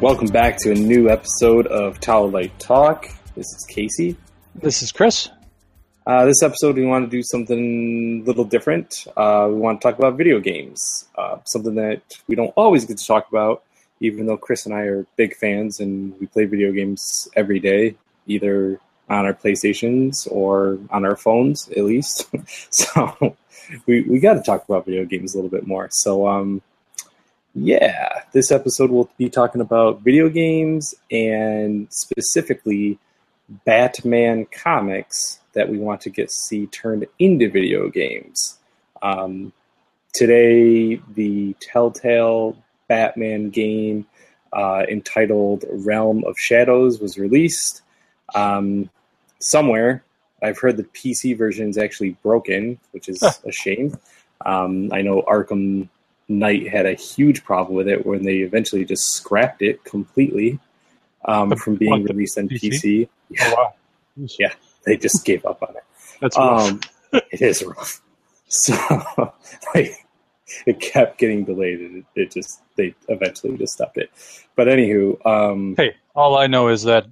Welcome back to a new episode of Tower Light Talk. This is Casey. This is Chris. Uh, this episode, we want to do something a little different. Uh, we want to talk about video games, uh, something that we don't always get to talk about, even though Chris and I are big fans and we play video games every day, either on our PlayStations or on our phones, at least. so we, we got to talk about video games a little bit more. So, um, yeah, this episode we'll be talking about video games and specifically Batman comics that we want to get see turned into video games. Um, today, the Telltale Batman game uh, entitled Realm of Shadows was released. Um, somewhere, I've heard the PC version is actually broken, which is a shame. Um, I know Arkham Knight had a huge problem with it when they eventually just scrapped it completely um, from being released on PC? PC. Oh, wow. Yeah, they just gave up on it. That's rough. Um, it is rough. So like, it kept getting delayed, and it, it just they eventually just stopped it. But anywho, um, hey, all I know is that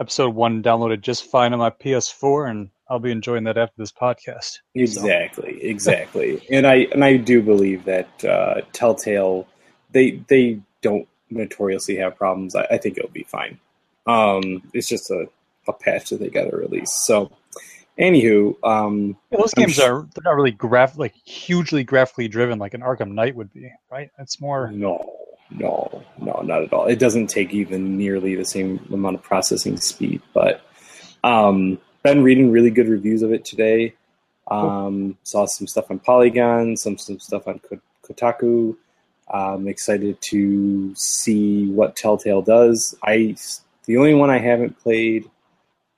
episode one downloaded just fine on my PS4, and I'll be enjoying that after this podcast. Exactly, exactly. and I and I do believe that uh, Telltale they they don't notoriously have problems. I, I think it'll be fine. Um, it's just a, a patch that they got to release. So, anywho, um, Well, those I'm games sh- are they're not really graph like hugely graphically driven like an Arkham Knight would be, right? It's more no, no, no, not at all. It doesn't take even nearly the same amount of processing speed. But um, been reading really good reviews of it today. Um, saw some stuff on Polygon, some some stuff on Kotaku. I'm excited to see what Telltale does. I the only one I haven't played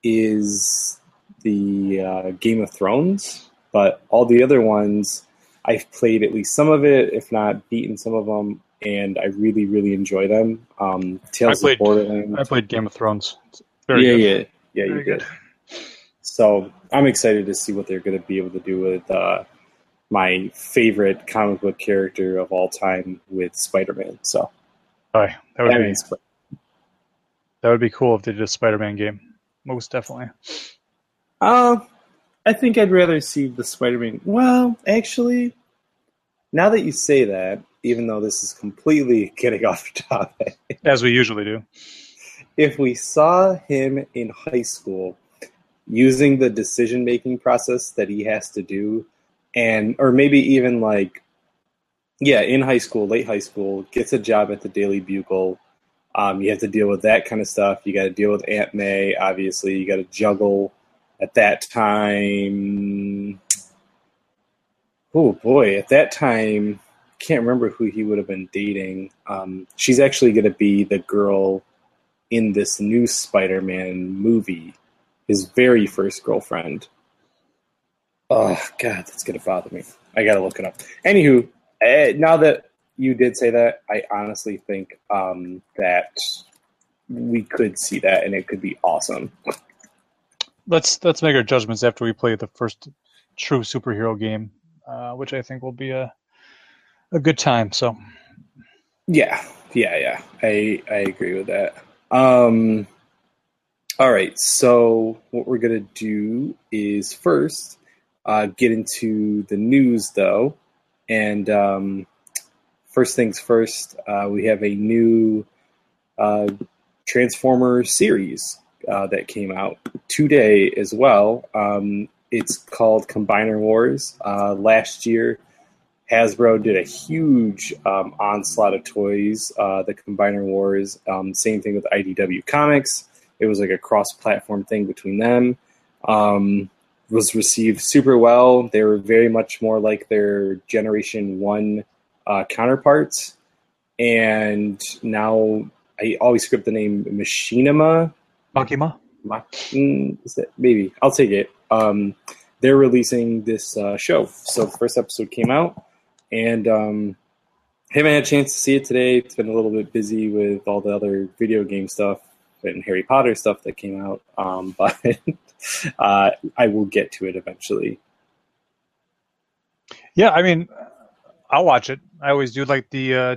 is the uh, Game of Thrones, but all the other ones I've played at least some of it, if not beaten some of them, and I really really enjoy them. Um, Tales I played- of Borderlands. I played Game of Thrones. Very yeah, good. yeah, yeah, you Very did. So I'm excited to see what they're going to be able to do with uh, my favorite comic book character of all time with Spider-Man. So Boy, that would I be mean, that would be cool if they did a Spider-Man game. Most definitely. uh, I think I'd rather see the Spider-Man. Well, actually, now that you say that, even though this is completely getting off topic, As we usually do. if we saw him in high school using the decision making process that he has to do and or maybe even like yeah in high school late high school gets a job at the daily bugle um, you have to deal with that kind of stuff. You got to deal with aunt may obviously. You got to juggle at that time. Oh boy. At that time can't remember who he would have been dating um, she's actually going to be the girl in this new Spider-Man movie, his very first girlfriend. Oh God, that's gonna bother me. I gotta look it up. Anywho, eh, now that you did say that, I honestly think um, that we could see that, and it could be awesome. Let's let's make our judgments after we play the first true superhero game, uh, which I think will be a a good time. So Yeah, yeah, yeah. I I agree with that. Um, all right, so what we're gonna do is first uh, get into the news, though, and um, first things first, uh, we have a new uh, Transformer series uh, that came out today as well. Um, it's called Combiner Wars. Uh, last year, Hasbro did a huge um, onslaught of toys, uh, the Combiner Wars. Um, same thing with IDW Comics. It was like a cross-platform thing between them. Um, was received super well. They were very much more like their Generation One uh, counterparts, and now I always script the name Machinima. Makima. Ma- is that maybe I'll take it. Um, they're releasing this uh, show, so the first episode came out, and um, haven't had a chance to see it today. It's been a little bit busy with all the other video game stuff and Harry Potter stuff that came out, um, but uh, I will get to it eventually. Yeah, I mean, I'll watch it. I always do like the uh,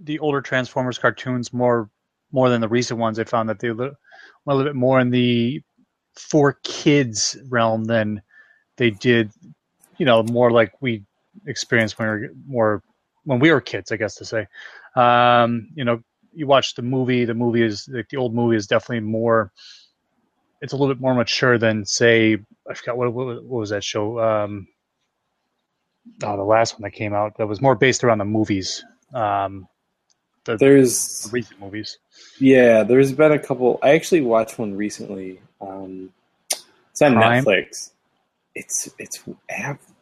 the older Transformers cartoons more more than the recent ones. I found that they were a little bit more in the for kids realm than they did, you know, more like we experienced when we were more when we were kids, I guess to say. Um, you know, you watch the movie. The movie is like the old movie is definitely more. It's a little bit more mature than say I forgot what what, what was that show. Um, oh, the last one that came out that was more based around the movies. Um, the, there's the recent movies. Yeah, there's been a couple. I actually watched one recently. Um, it's on Prime? Netflix. It's it's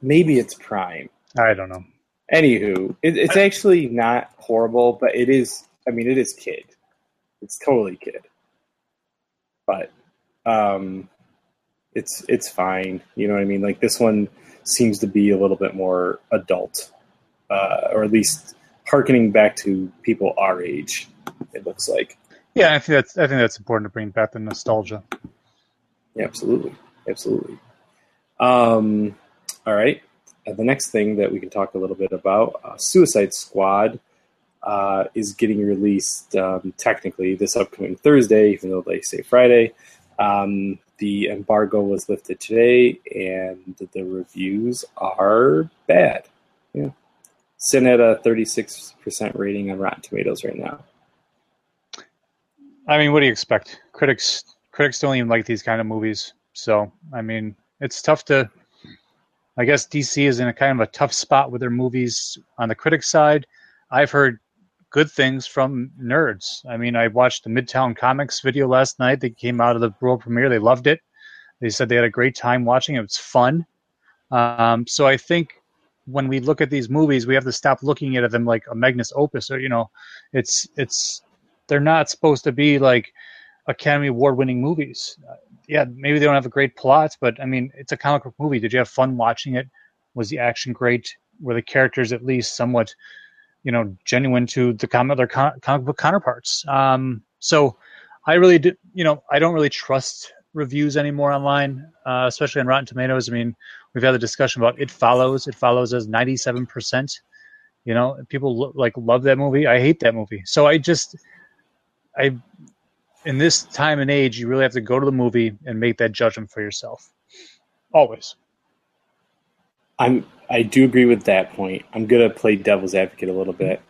maybe it's Prime. I don't know. Anywho, it, it's actually not horrible, but it is. I mean, it is kid. It's totally kid. But um, it's it's fine. You know what I mean? Like this one seems to be a little bit more adult, uh, or at least harkening back to people our age. It looks like. Yeah, I think that's I think that's important to bring back the nostalgia. Yeah, absolutely, absolutely. Um, all right. Uh, the next thing that we can talk a little bit about, uh, Suicide Squad, uh, is getting released um, technically this upcoming Thursday, even though they say Friday. Um, the embargo was lifted today, and the reviews are bad. Yeah, sitting at a 36% rating on Rotten Tomatoes right now. I mean, what do you expect? Critics critics don't even like these kind of movies. So, I mean, it's tough to. I guess DC is in a kind of a tough spot with their movies on the critic side. I've heard good things from nerds. I mean, I watched the Midtown Comics video last night. They came out of the world premiere. They loved it. They said they had a great time watching it. It's fun. Um, so I think when we look at these movies, we have to stop looking at them like a magnus opus. Or you know, it's it's they're not supposed to be like Academy Award winning movies. Yeah, maybe they don't have a great plot, but I mean, it's a comic book movie. Did you have fun watching it? Was the action great? Were the characters at least somewhat, you know, genuine to the comic their comic book counterparts? Um, so, I really did. You know, I don't really trust reviews anymore online, uh, especially on Rotten Tomatoes. I mean, we've had the discussion about It Follows. It Follows as ninety seven percent. You know, people lo- like love that movie. I hate that movie. So I just, I in this time and age, you really have to go to the movie and make that judgment for yourself. Always. I'm. I do agree with that point. I'm gonna play devil's advocate a little bit,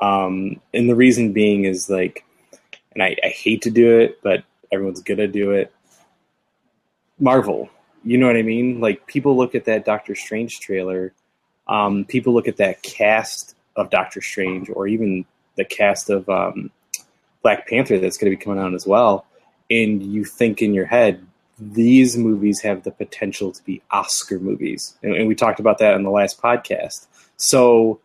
um, and the reason being is like, and I, I hate to do it, but everyone's gonna do it. Marvel, you know what I mean? Like people look at that Doctor Strange trailer, um, people look at that cast of Doctor Strange, or even the cast of um, Black Panther that's going to be coming out as well, and you think in your head, these movies have the potential to be Oscar movies, and, and we talked about that in the last podcast. So,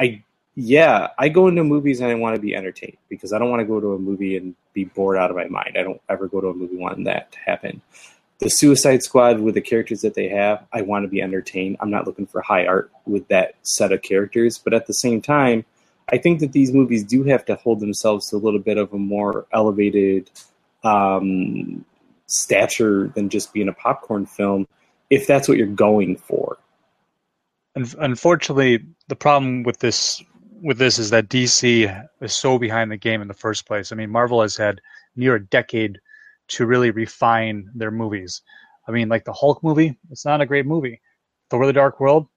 I yeah, I go into movies and I want to be entertained because I don't want to go to a movie and be bored out of my mind. I don't ever go to a movie wanting that to happen. The Suicide Squad with the characters that they have, I want to be entertained. I'm not looking for high art with that set of characters, but at the same time, I think that these movies do have to hold themselves to a little bit of a more elevated um, stature than just being a popcorn film, if that's what you're going for. And unfortunately, the problem with this with this is that DC is so behind the game in the first place. I mean, Marvel has had near a decade to really refine their movies. I mean, like the Hulk movie, it's not a great movie. Thor: The Dark World,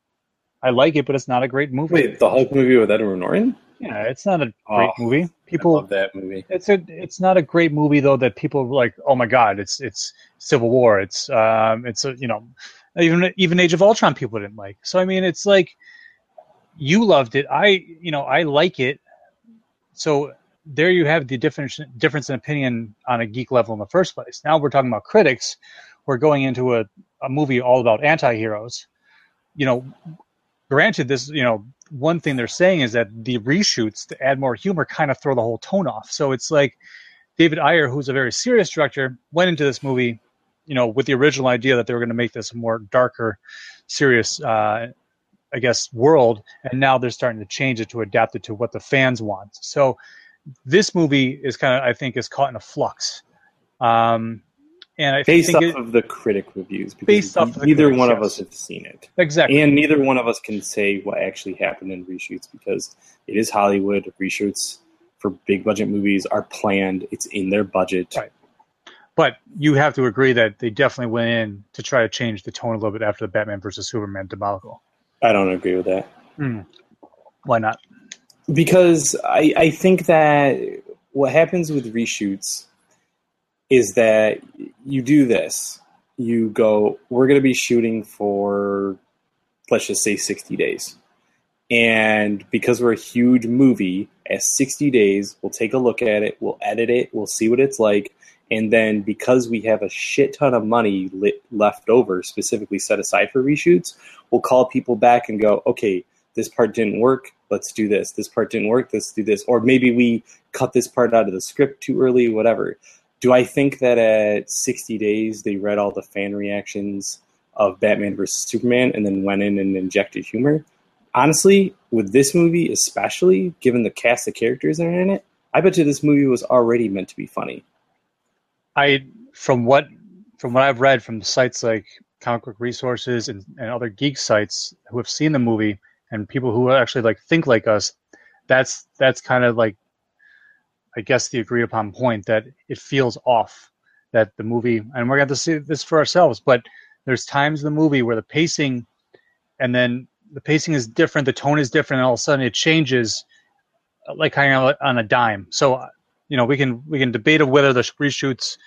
I like it, but it's not a great movie. Wait, the Hulk movie with Edward Norton? Yeah, it's not a great oh, movie. People love that movie. It's a it's not a great movie though that people like, oh my god, it's it's Civil War. It's um it's a you know even even Age of Ultron people didn't like. So I mean it's like you loved it. I you know, I like it. So there you have the difference difference in opinion on a geek level in the first place. Now we're talking about critics. We're going into a, a movie all about anti-heroes. You know, granted this you know one thing they're saying is that the reshoots to add more humor kind of throw the whole tone off. So it's like david ayer who's a very serious director went into this movie you know with the original idea that they were going to make this more darker serious uh, i guess world and now they're starting to change it to adapt it to what the fans want. So this movie is kind of i think is caught in a flux. Um, and I based off it, of the critic reviews, because off neither critics, one yes. of us have seen it exactly, and neither one of us can say what actually happened in reshoots because it is Hollywood. Reshoots for big budget movies are planned. It's in their budget. Right. But you have to agree that they definitely went in to try to change the tone a little bit after the Batman versus Superman debacle. I don't agree with that. Hmm. Why not? Because I, I think that what happens with reshoots is that you do this. You go, we're going to be shooting for, let's just say, 60 days. And because we're a huge movie, at 60 days, we'll take a look at it, we'll edit it, we'll see what it's like. And then because we have a shit ton of money lit, left over, specifically set aside for reshoots, we'll call people back and go, okay, this part didn't work, let's do this. This part didn't work, let's do this. Or maybe we cut this part out of the script too early, whatever. Do I think that at 60 days they read all the fan reactions of Batman versus Superman and then went in and injected humor? Honestly, with this movie, especially given the cast of characters that are in it, I bet you this movie was already meant to be funny. I from what from what I've read from sites like Comic Book Resources and, and other geek sites who have seen the movie and people who actually like think like us, that's that's kind of like I guess the agreed upon point that it feels off. That the movie and we're going to see this for ourselves, but there's times in the movie where the pacing and then the pacing is different, the tone is different, and all of a sudden it changes like kind of on a dime. So you know we can we can debate of whether the reshoots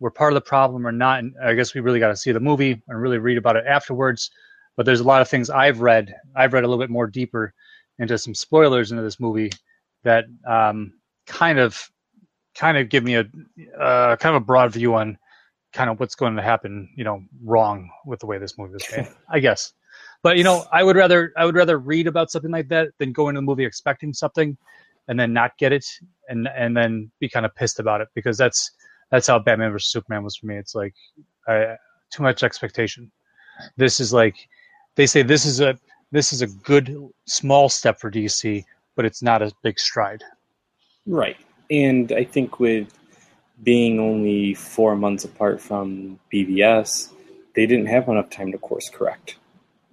were part of the problem or not. And I guess we really got to see the movie and really read about it afterwards. But there's a lot of things I've read. I've read a little bit more deeper into some spoilers into this movie that um, kind of kind of give me a uh, kind of a broad view on kind of what's going to happen. You know, wrong with the way this movie is made. I guess. But you know, I would rather I would rather read about something like that than go into the movie expecting something and then not get it and and then be kind of pissed about it because that's that's how Batman vs Superman was for me. It's like I, too much expectation. This is like they say this is a this is a good small step for DC, but it's not a big stride. Right, and I think with being only four months apart from BVS, they didn't have enough time to course correct.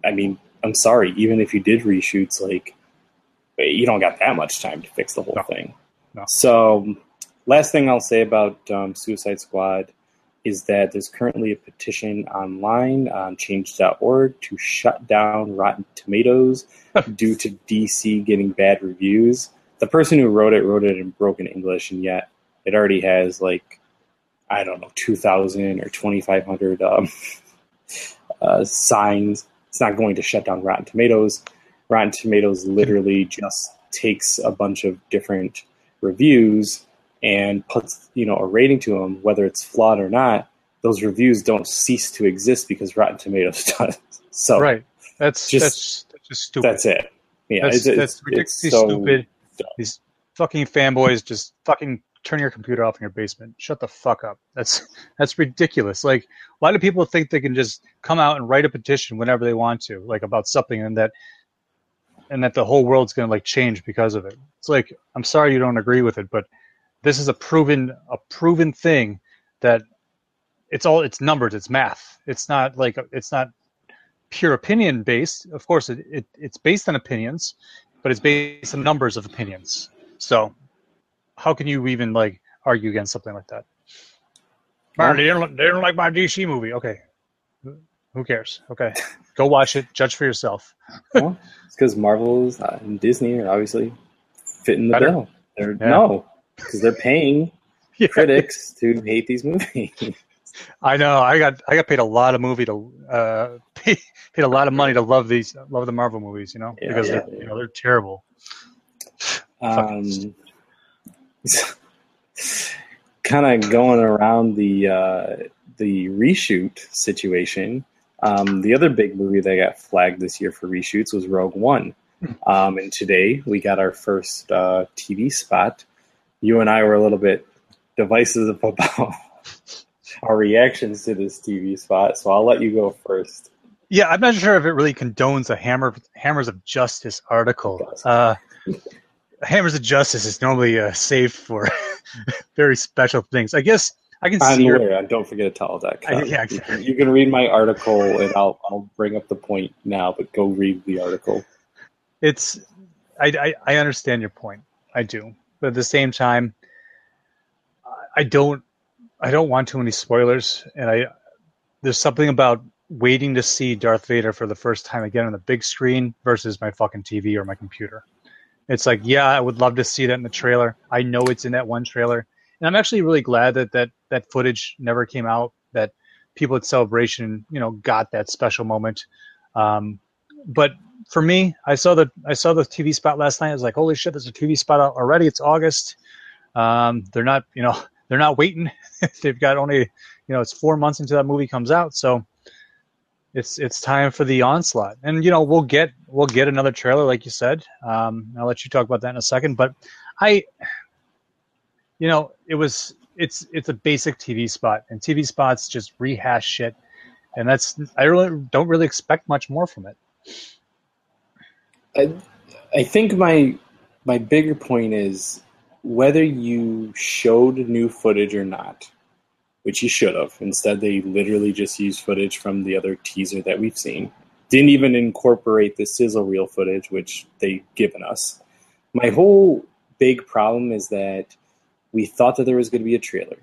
I mean, I'm sorry, even if you did reshoots, like you don't got that much time to fix the whole No. thing. No. So, last thing I'll say about um, Suicide Squad is that there's currently a petition online on change.org to shut down Rotten Tomatoes due to DC getting bad reviews. The person who wrote it wrote it in broken English, and yet it already has like, I don't know, 2,000 or 2,500 um, uh, signs. It's not going to shut down Rotten Tomatoes. Rotten Tomatoes literally just takes a bunch of different reviews and puts you know a rating to them, whether it's flawed or not. Those reviews don't cease to exist because Rotten Tomatoes does. So Right. That's Just- that's that's just stupid. that's it. Yeah, That's, it's, it's, that's it's ridiculously so stupid. These fucking fanboys just fucking turn your computer off in your basement. Shut the fuck up. That's that's ridiculous. Like, why do people think they can just come out and write a petition whenever they want to, like about something, and that and that the whole world's gonna like change because of it? It's like, I'm sorry you don't agree with it, but this is a proven a proven thing that it's all it's numbers, it's math. It's not like it's not pure opinion based. Of course, it, it it's based on opinions, but it's based on numbers of opinions. So, how can you even like argue against something like that? Marty, they don't, they don't like my DC movie. Okay, who cares? Okay, go watch it, judge for yourself. well, it's because Marvel's uh, and Disney are obviously fitting the Better. bill. They're Yeah. no, because they're paying Yeah. critics to hate these movies. I know. I got I got paid a lot of movie to uh, pay, paid a lot of money to love these love the Marvel movies. You know Yeah, because yeah, they're you know they're terrible. um, kind of going around the uh, the reshoot situation. Um, the other big movie that got flagged this year for reshoots was Rogue One, um, and today we got our first uh, TV spot. You and I were a little bit divisive about our reactions to this TV spot, so I'll let you go first. Yeah, I'm not sure if it really condones a hammer hammers of justice article. Uh, hammers of justice is normally uh, saved for very special things. I guess I can On see your don't forget to tell that. I- yeah, you, can, you can read my article, and I'll I'll bring up the point now. But go read the article. it's I, I I understand your point. I do, but at the same time, I don't I don't want too many spoilers, and I there's something about waiting to see Darth Vader for the first time again on the big screen versus my fucking TV or my computer. It's like, yeah, I would love to see that in the trailer. I know it's in that one trailer, and I'm actually really glad that that that footage never came out. That people at Celebration, you know, got that special moment. Um, but for me, I saw the I saw the TV spot last night. I was like, holy shit, there's a TV spot out already. It's August. Um, they're not, you know, they're not waiting. They've got only, you know, it's four months until that movie comes out, so it's it's time for the onslaught. And you know, we'll get we'll get another trailer, like you said. Um, I'll let you talk about that in a second. But I, you know, it was it's it's a basic TV spot, and TV spots just rehash shit, and that's I really don't really expect much more from it. I, I think my my bigger point is whether you showed new footage or not, which you should have. Instead, they literally just used footage from the other teaser that we've seen. Didn't even incorporate the sizzle reel footage, which they've given us. My whole big problem is that we thought that there was going to be a trailer,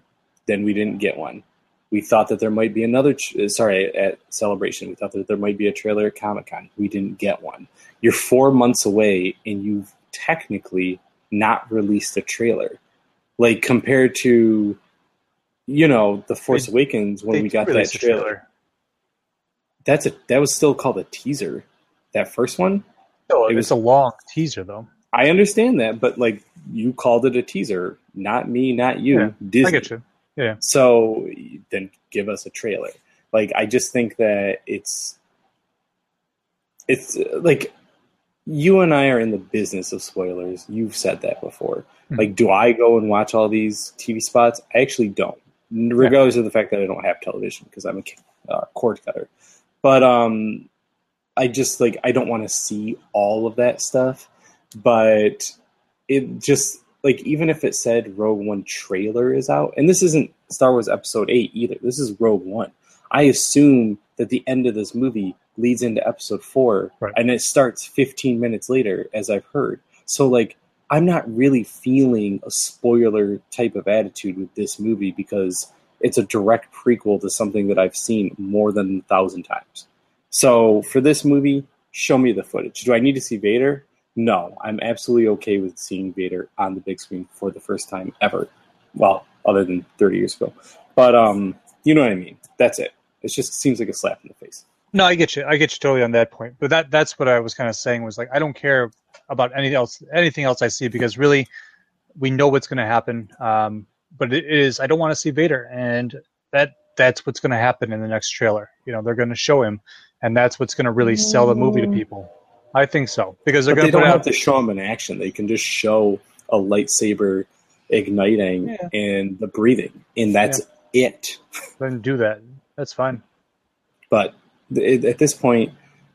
then we didn't get one. We thought that there might be another. Uh, sorry, at Celebration, we thought that there might be a trailer at Comic Con. We didn't get one. You're four months away, and you've technically not released a trailer. Like compared to, you know, The Force They- Awakens when we got that trailer. That's a that was still called a teaser. That first one, No, It was- a long teaser though. I understand that, but like you called it a teaser, not me, not you. Yeah, Disney. I get you. Yeah, So then give us a trailer. Like I just think that it's it's like you and I are in the business of spoilers. You've said that before. Mhm. Like, do I go and watch all these TV spots? I actually don't, regardless of the fact that I don't have television because I'm a uh, cord cutter. But um, I just like I don't want to see all of that stuff. But it just like even if it said Rogue One trailer is out, and this isn't Star Wars Episode Eight either. This is Rogue One. I assume that the end of this movie leads into Episode Four, Right. and it starts 15 minutes later, as I've heard. So like. I'm not really feeling a spoiler type of attitude with this movie because it's a direct prequel to something that I've seen more than a thousand times. So for this movie, show me the footage. Do I need to see Vader? No, I'm absolutely okay with seeing Vader on the big screen for the first time ever. Well, other than 30 years ago. But um, you know what I mean. That's it. It just seems like a slap in the face. no, I get you. I get you totally on that point. But that that's what I was kind of saying was like I don't care about anything else anything else I see because really we know what's going to happen. Um, but it is I don't want to see Vader, and that that's what's going to happen in the next trailer. You know, they're going to show him, and that's what's going to really sell the movie to people. I think so because they're going to put don't out have to show him in action. They can just show a lightsaber igniting Yeah. and the breathing, and that's it. then do that. That's fine. But th- at this point,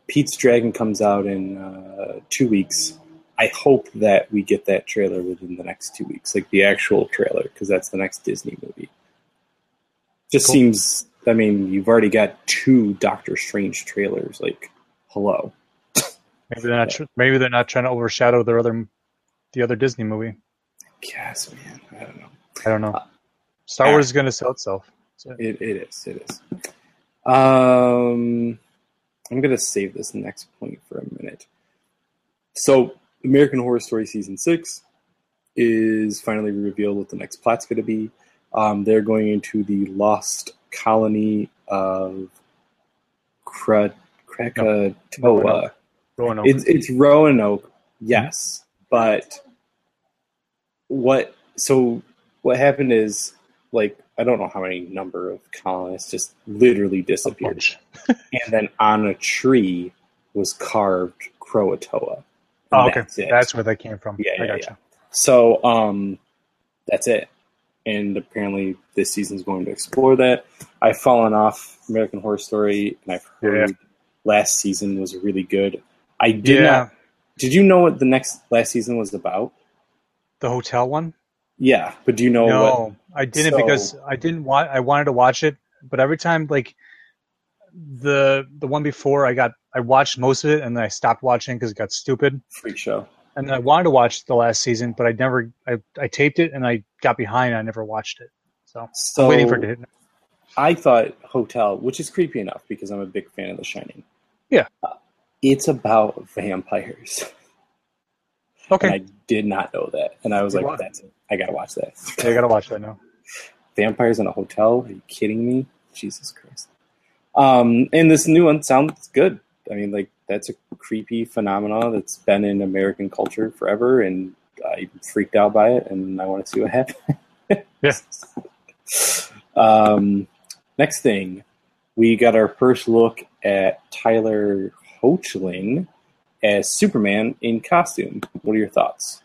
Pete's Dragon comes out in uh, two weeks. I hope that we get that trailer within the next two weeks, like the actual trailer, because that's the next Disney movie. Just Cool. seems. I mean, you've already got two Doctor Strange trailers. Like, hello. Maybe they're not. Tr- maybe they're not trying to overshadow their other, the other Disney movie. Yes, man. I don't know. I don't know. Star Uh, Wars is going to sell itself. So, It, it is. It is. Um, I'm gonna save this next point for a minute. So, American Horror Story season six is finally revealed what the next plot's going to be. Um, they're going into the lost colony of Kra- Krakatoa. Roanoke. Roanoke. It's it's Roanoke, yes, but what? So what happened is like I don't know how many number of colonists just literally disappeared, and then on a tree was carved Croatoa. Oh, okay. that's. That's where they came from. Yeah, I yeah, gotcha. So um, that's it. And apparently, this season's going to explore that. I've fallen off American Horror Story, and I've heard last season was really good. I did Yeah. not. Did you know what the next last season was about? The hotel one? Yeah, but do you know no, what? I didn't So- because I didn't want. I wanted to watch it, but every time like the the one before, I got I watched most of it and then I stopped watching because it got stupid. Freak show. and I wanted to watch the last season, but I never. I, I taped it and I got behind. I never watched it, so, So I'm waiting for it to hit. I thought Hotel, which is creepy enough because I'm a big fan of The Shining. Yeah. Uh, it's about vampires. Okay, And I did not know that. And I was You like, that's it. I gotta watch that. I gotta watch that now. Vampires in a hotel? Are you kidding me? Jesus Christ. Um, and this new one sounds good. I mean, like that's a creepy phenomenon that's been in American culture forever, and I freaked out by it, and I want to see what happens. Yeah. Um, next thing, we got our first look at Tyler Hoechlin as Superman in costume. What are your thoughts?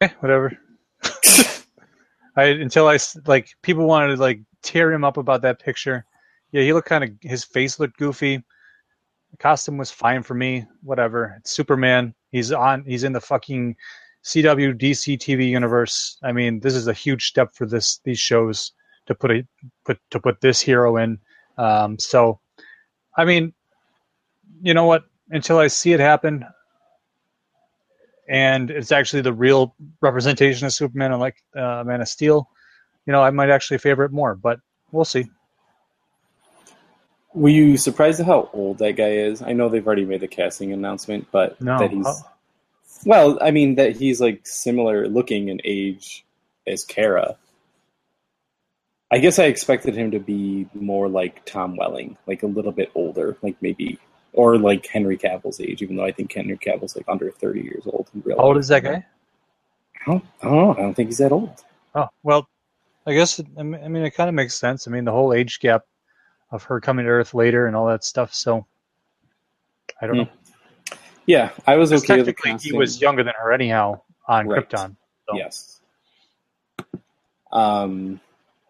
Eh, whatever. I until I like people wanted to like tear him up about that picture. Yeah, he looked kind of his face looked goofy. The costume was fine for me. Whatever. It's Superman. He's on. He's in the fucking CW DC TV universe. I mean, this is a huge step for this these shows to put a put to put this hero in. Um, so, I mean, you know what? Until I see it happen, and it's actually the real representation of Superman, unlike uh, Man of Steel, you know, I might actually favor it more. But we'll see. Were you surprised at how old that guy is? I know they've already made the casting announcement, but No. that he's Oh. well, I mean that he's like similar looking in age as Kara. I guess I expected him to be more like Tom Welling, like a little bit older, like maybe or like Henry Cavill's age, even though I think Henry Cavill's like under thirty years old in real How old life. is that guy? I don't, I don't know. I don't think he's that old. Oh well, I guess it, I mean it kind of makes sense. I mean the whole age gap of her coming to Earth later and all that stuff. So I don't Hmm. know. Yeah, I was okay with the technically, he was younger than her anyhow on Right. Krypton. So. Yes. Um,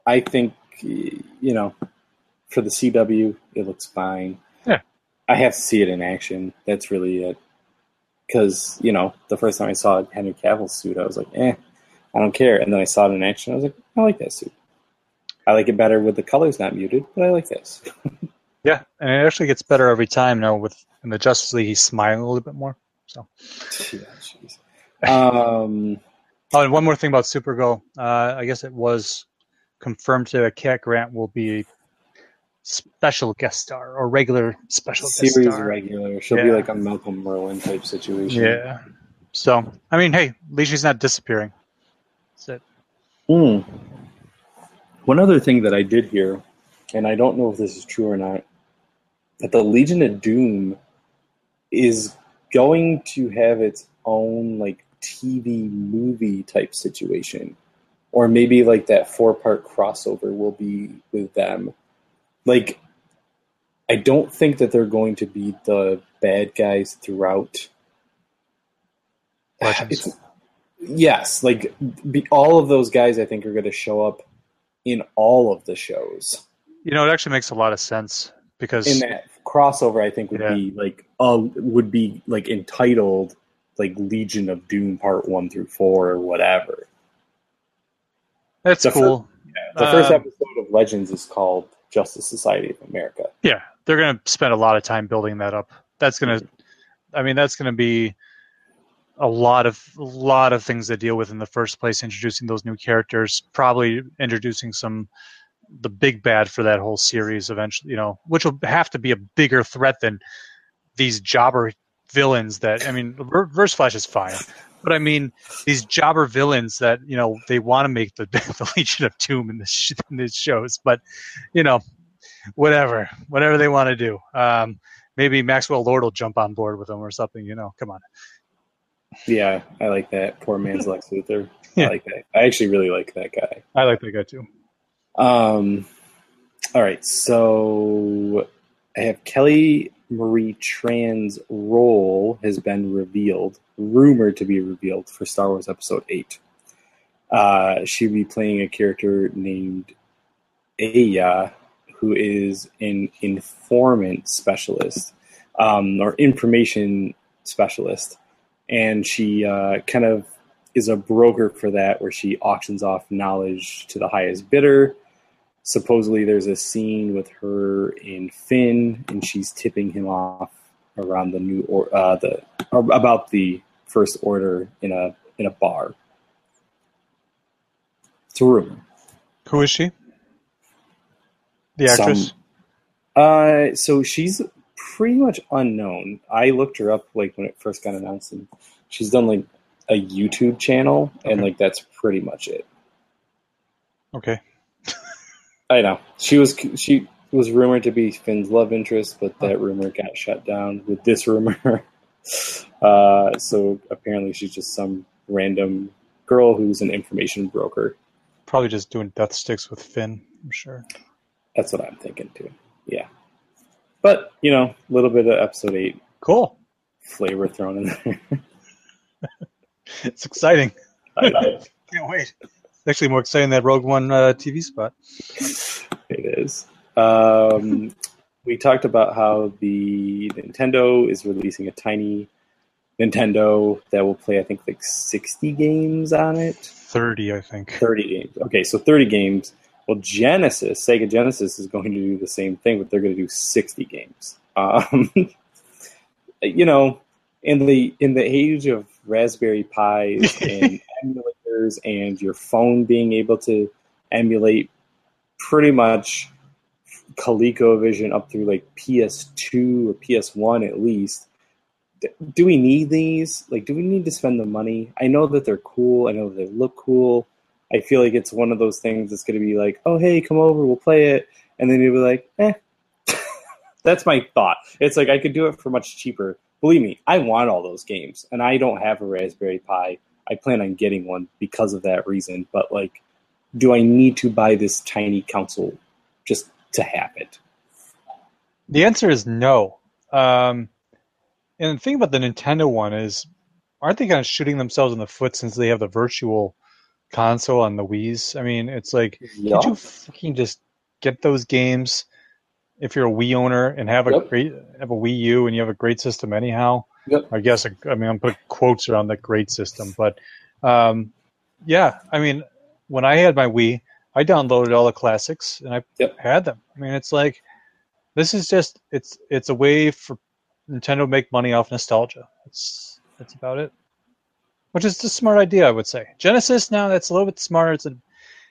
I think you know, for the CW, it looks fine. I have to see it in action. That's really it. Because you know, the first time I saw Henry Cavill's suit, I was like, "Eh, I don't care." And then I saw it in action. I was like, "I like that suit. I like it better with the colors not muted, but I like this." Yeah, and it actually gets better every time now. With in the Justice League, he's smiling a little bit more. So, yeah. Um, oh, and one more thing about Supergirl. Uh, I guess it was confirmed that Cat Grant will be special guest star or regular special guest series star. regular. She'll be like a Malcolm Merlyn type situation. Yeah. So, I mean, hey, at least she's not disappearing. That's it. Hmm. One other thing that I did hear, and I don't know if this is true or not, that the Legion of Doom is going to have its own like TV movie type situation, or maybe like that four part crossover will be with them. Like, I don't think that they're going to be the bad guys throughout. Yes, like be, all of those guys, I think, are going to show up in all of the shows. You know, it actually makes a lot of sense because In that crossover, I think would Yeah. be like uh, would be like entitled like Legion of Doom Part One through Four or whatever. that's the cool. The first Um, episode of Legends is called Justice Society of America. Yeah, they're going to spend a lot of time building that up. That's going to, I mean, that's going to be a lot of lot of things to deal with in the first place. Introducing those new characters, probably introducing some the big bad for that whole series eventually. You know, which will have to be a bigger threat than these jobber villains. That I mean, Reverse Flash is fine. But I mean, these jobber villains that you know they want to make the, the Legion of Doom in this sh- in these shows, but you know, whatever, whatever they want to do. Um, maybe Maxwell Lord will jump on board with them or something. You know, come on. Yeah, I like that. Poor man's Lex Luthor. Yeah. I like that. I actually really like that guy. I like that guy too. Um, all right, so I have Kelly Marie Tran's role has been revealed, rumored to be revealed for Star Wars Episode 8. Uh, she'll be playing a character named Aya, who is an informant specialist um, or information specialist. And she uh, kind of is a broker for that, where she auctions off knowledge to the highest bidder supposedly there's a scene with her and Finn, and she's tipping him off around the new or uh, the about the first order in a in a bar. It's a rumor. Who is she? The actress. Some- Uh, so she's pretty much unknown. I looked her up like when it first got announced, and she's done like a YouTube channel, and Okay. like that's pretty much it. Okay. I know she was she was rumored to be Finn's love interest, but that rumor got shut down with this rumor. uh, so apparently, she's just some random girl who's an information broker. Probably just doing death sticks with Finn. I'm sure. That's what I'm thinking too. Yeah, but you know, a little bit of episode eight Cool. flavor thrown in there. It's exciting. I. Can't wait. Actually more exciting than Rogue One uh, TV spot. It is. Um, we talked about how the Nintendo is releasing a tiny Nintendo that will play, I think, like 60 games on it. Thirty, I think. 30 games. Okay, so 30 games. Well, Genesis, Sega Genesis is going to do the same thing, but they're going to do 60 games. Um, you know, in the in the age of Raspberry Pis and and your phone being able to emulate pretty much ColecoVision up through like PS2 or PS1 at least. Do we need these? Like, do we need to spend the money? I know that they're cool. I know they look cool. I feel like it's one of those things that's going to be like, oh, hey, come over, we'll play it. And then you'll be like, eh. that's my thought. It's like I could do it for much cheaper. Believe me, I want all those games, and I don't have a Raspberry Pi. I plan on getting one because of that reason. But, like, do I need to buy this tiny console just to have it? The answer is no. Um, and the thing about the Nintendo one is, aren't they kind of shooting themselves in the foot since they have the virtual console on the Wii's? I mean, it's like, Yeah. can't you fucking just get those games if you're a Wii owner and have a Yep. great have a Wii U and you have a great system anyhow? Yep. I guess I mean I'm putting quotes around that great system, but um, yeah, I mean when I had my Wii, I downloaded all the classics and I Yep. had them. I mean it's like this is just it's it's a way for Nintendo to make money off nostalgia. That's that's about it. Which is a smart idea, I would say. Genesis now that's a little bit smarter. It's a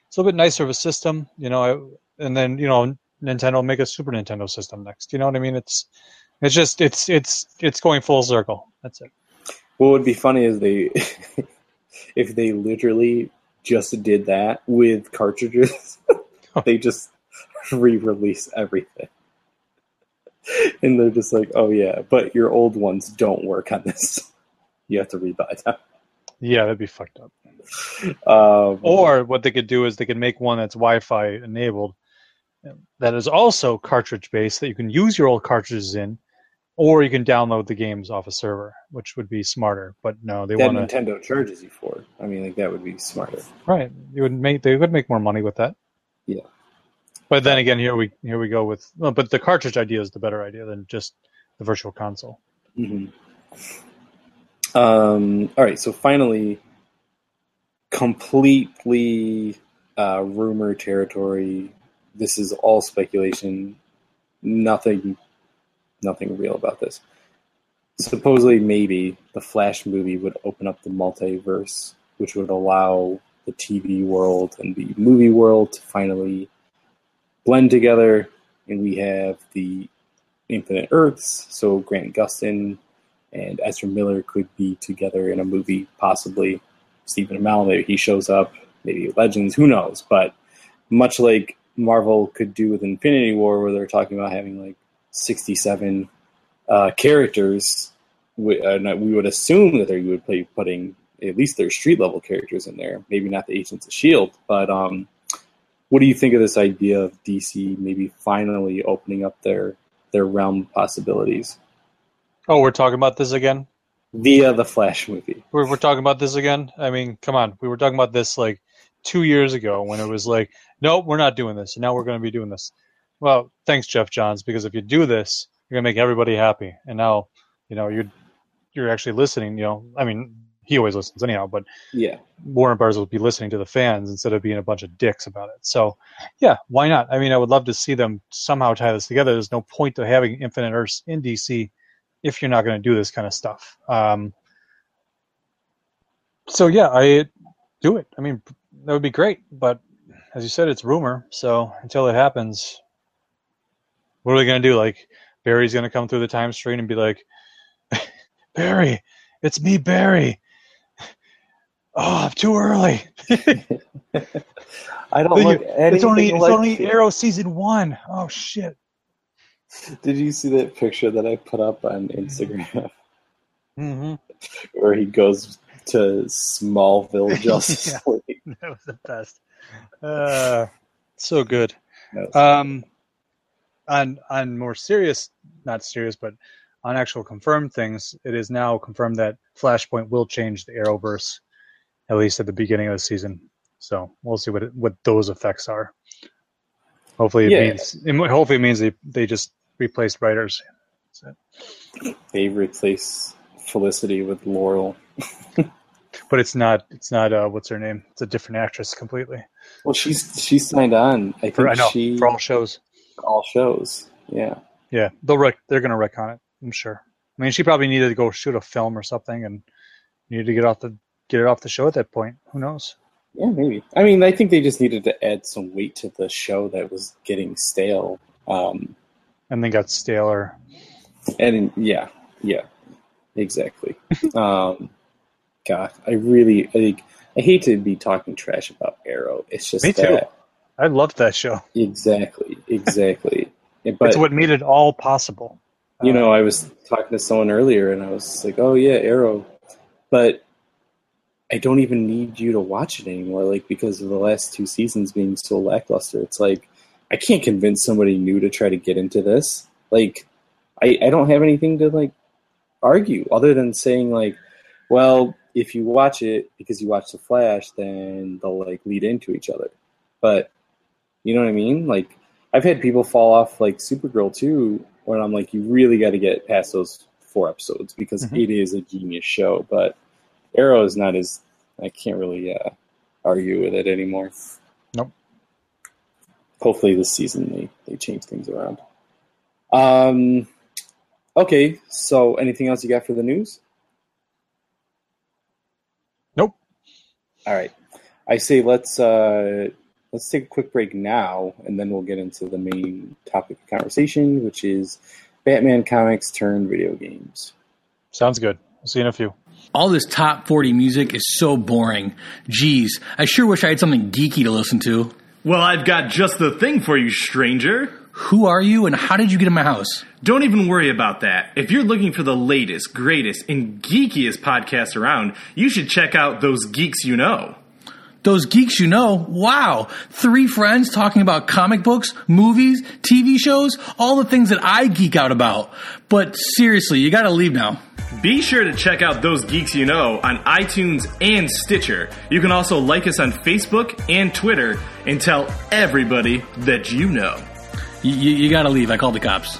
it's a little bit nicer of a system, you know. I, and then you know Nintendo will make a Super Nintendo system next. You know what I mean? It's it's just it's it's it's going full circle. That's it. What would be funny is they, if they literally just did that with cartridges, they just re-release everything, and they're just like, "Oh yeah, but your old ones don't work on this. You have to rebuy them." Yeah, that'd be fucked up. Um, Or what they could do is they could make one that's Wi-Fi enabled, that is also cartridge based that you can use your old cartridges in, or you can download the games off a server, which would be smarter. But no, they want. Nintendo charges you for. I mean, like that would be smarter. Right, you would make they would make more money with that. Yeah. But then again, here we here we go with. Well, but the cartridge idea is the better idea than just the virtual console. hmm Um, all right, so finally, completely uh, rumor territory. This is all speculation. Nothing, nothing real about this. Supposedly, maybe the Flash movie would open up the multiverse, which would allow the TV world and the movie world to finally blend together, and we have the Infinite Earths. So Grant Gustin and Ezra Miller could be together in a movie, possibly. Stephen Amell, maybe he shows up, maybe Legends, who knows? But much like Marvel could do with Infinity War, where they're talking about having like 67 uh, characters, we, uh, we would assume that they would be putting at least their street level characters in there. Maybe not the Agents of S.H.I.E.L.D., but um, what do you think of this idea of DC maybe finally opening up their, their realm of possibilities? Oh, we're talking about this again. via the Flash movie. We're, we're talking about this again. I mean, come on. We were talking about this like two years ago when it was like, nope, we're not doing this. And now we're going to be doing this. Well, thanks, Geoff Johns, because if you do this, you're going to make everybody happy. And now, you know, you're you're actually listening. You know, I mean, he always listens anyhow, but Yeah, Warner Bros. will be listening to the fans instead of being a bunch of dicks about it. So, yeah, why not? I mean, I would love to see them somehow tie this together. There's no point to having Infinite Earths in DC if you're not going to do this kind of stuff. Um, so yeah, I do it. I mean, that would be great, but as you said, it's rumor. So until it happens, what are we going to do? Like Barry's going to come through the time stream and be like, Barry, it's me, Barry. Oh, I'm too early. I don't look it's only it's like only it. Arrow season one. Oh shit. Did you see that picture that I put up on Instagram hmm where he goes to Smallville Justice Yeah. League? That was the best. Uh, so good. Was- Um, on on more serious, not serious, but on actual confirmed things, it is now confirmed that Flashpoint will change the Arrowverse, at least at the beginning of the season. So we'll see what it, what those effects are. Hopefully, it Yeah. means it, hopefully it means they they just replaced writers. They replace Felicity with Laurel. But it's not it's not uh, what's her name? It's a different actress completely. Well, she's she's signed on. I think For, I know she for all shows. All shows. Yeah. Yeah, they'll rec- they're going to wreck on it. I'm sure. I mean, she probably needed to go shoot a film or something, and needed to get off the get it off the show at that point. Who knows? Yeah, maybe. I mean, I think they just needed to add some weight to the show that was getting stale. Um, And then got staler. and yeah, yeah, exactly. um, God, I really, I, I hate to be talking trash about Arrow. It's just Me too. that I loved that show. exactly, exactly. But it's what made it all possible. you Uh, know, I was talking to someone earlier, and I was like, "Oh yeah, Arrow," but I don't even need you to watch it anymore. Like because of the last two seasons being so lackluster, it's like I can't convince somebody new to try to get into this. Like I, I don't have anything to like argue other than saying like, well, if you watch it because you watch the Flash, then they'll like lead into each other. But you know what I mean? Like I've had people fall off like Supergirl too, when I'm like, you really got to get past those four episodes because Mhm. it is a genius show. But Arrow is not as I can't really uh, argue with it anymore. Nope. Hopefully this season they they change things around. Um. Okay, so anything else you got for the news? Nope. All right. I say let's uh, let's take a quick break now, and then we'll get into the main topic of conversation, which is Batman comics turned video games. Sounds good. We'll see you in a few. All this top 40 music is so boring. Geez, I sure wish I had something geeky to listen to. Well, I've got just the thing for you, stranger. Who are you and how did you get in my house? Don't even worry about that. If you're looking for the latest, greatest, and geekiest podcast around, you should check out Those Geeks You Know. Those geeks you know, wow. Three friends talking about comic books, movies, TV shows, all the things that I geek out about. But seriously, you gotta leave now. Be sure to check out Those Geeks You Know on iTunes and Stitcher. You can also like us on Facebook and Twitter and tell everybody that you know. You, you, you gotta leave. I called the cops.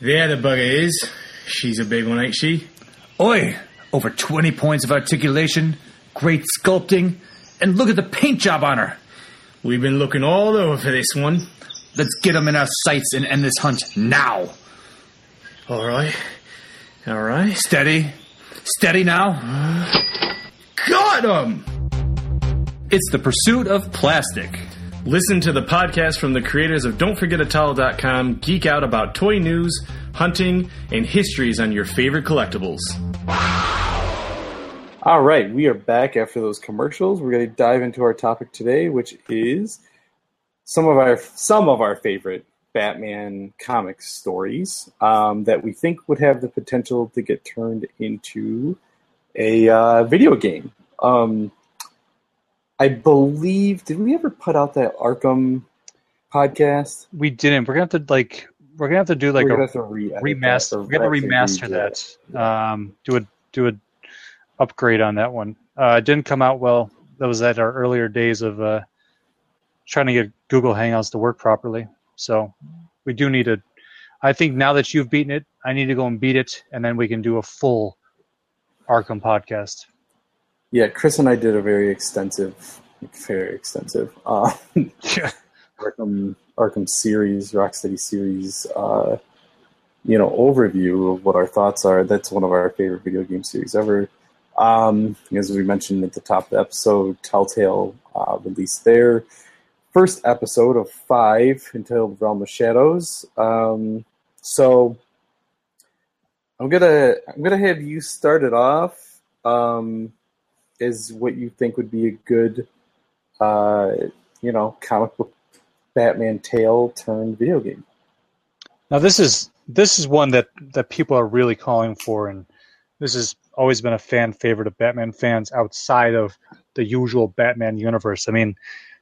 There the bugger is. She's a big one, ain't she? Oi! Over 20 points of articulation, great sculpting, and look at the paint job on her. We've been looking all over for this one. Let's get them in our sights and end this hunt now. All right. All right. Steady. Steady now. Got him! It's the pursuit of plastic. Listen to the podcast from the creators of Don'tForgetAtowel.com geek out about toy news, hunting, and histories on your favorite collectibles. All right, we are back after those commercials. We're going to dive into our topic today, which is some of our some of our favorite Batman comic stories um, that we think would have the potential to get turned into a uh, video game. Um, I believe did we ever put out that Arkham podcast? We didn't. We're gonna have to like we're gonna have to do like We're a remaster. We're gonna remaster that. Um, do a do a upgrade on that one. Uh, it didn't come out well. That was at our earlier days of uh, trying to get Google Hangouts to work properly. So we do need to. I think now that you've beaten it, I need to go and beat it, and then we can do a full Arkham podcast. Yeah, Chris and I did a very extensive, very extensive uh, Yeah. Arkham Arkham series, Rocksteady series, uh, you know, overview of what our thoughts are. That's one of our favorite video game series ever. Um, as we mentioned at the top of the episode, Telltale uh, released their first episode of five entitled Realm of Shadows. Um, so I'm gonna I'm gonna have you start it off. Um, is what you think would be a good, uh, you know, comic book Batman tale turned video game. Now this is this is one that that people are really calling for, and this has always been a fan favorite of Batman fans outside of the usual Batman universe. I mean,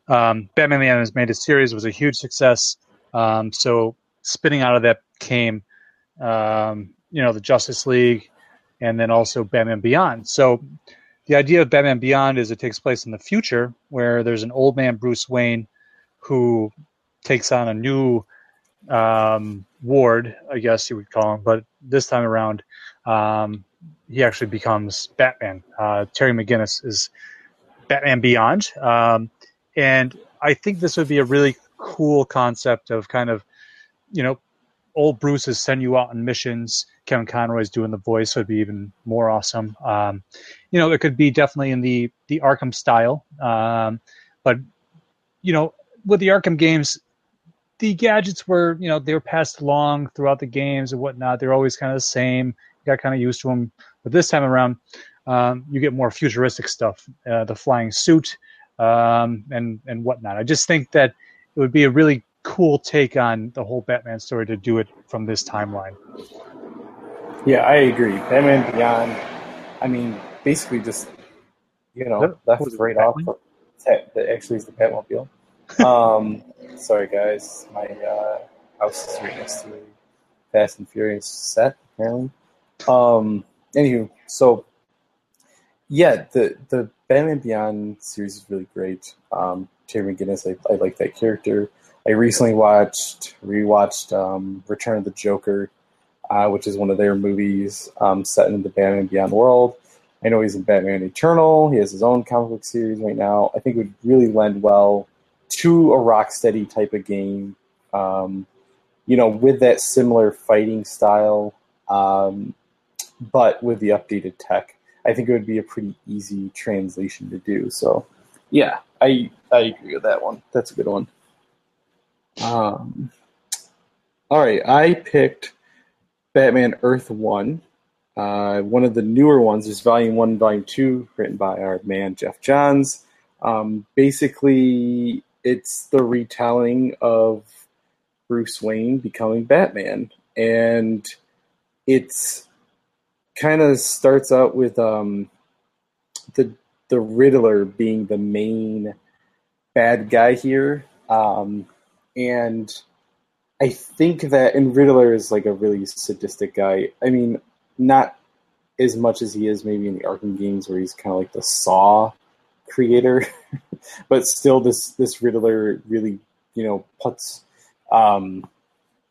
um, Batman the Animated Series was a huge success, um, so spinning out of that came, um, you know, the Justice League, and then also Batman Beyond. So the idea of Batman Beyond is it takes place in the future where there's an old man Bruce Wayne who takes on a new um, ward, I guess you would call him, but this time around, um, he actually becomes Batman. Uh, Terry McGinnis is Batman Beyond, um, and I think this would be a really cool concept of kind of, you know, old Bruce is send you out on missions. Kevin Conroy's doing the voice It'd be even more awesome. Um, you know, it could be definitely in the the Arkham style, um, but you know, with the Arkham games, the gadgets were, you know, they were passed along throughout the games and whatnot. They're always kind of the same. You got kind of used to them. But this time around, um, you get more futuristic stuff, uh, the flying suit um, and and whatnot. I just think that it would be a really cool take on the whole Batman story to do it from this timeline. Yeah, I agree. Batman Beyond. I mean, basically just you know That- left was it right off. Batman? That that actually is the Batmobile. um, sorry guys, my uh, house is right next to a Fast and Furious set apparently. Um, anywho, so yeah, the the Batman Beyond series is really great. Um, Terry McGinnis, I, I like that character. I recently watched rewatched um, Return of the Joker, uh, which is one of their movies um, set in the Batman Beyond world. I know he's in Batman Eternal. He has his own comic book series right now. I think it would really lend well to a Rocksteady type of game. Um, you know, with that similar fighting style, um, but with the updated tech. I think it would be a pretty easy translation to do. So, yeah, I I agree with that one. That's a good one. Um, all right, I picked Batman Earth One. Uh, one of the newer ones is Volume One, Volume Two, written by our man Geoff Johns. Um, basically, it's the retelling of Bruce Wayne becoming Batman, and it's kind of starts out with um, the the Riddler being the main bad guy here, um, and I think that and Riddler is like a really sadistic guy. I mean, not as much as he is maybe in the Arkham games where he's kind of like the Saw creator, but still this this Riddler really you know puts um,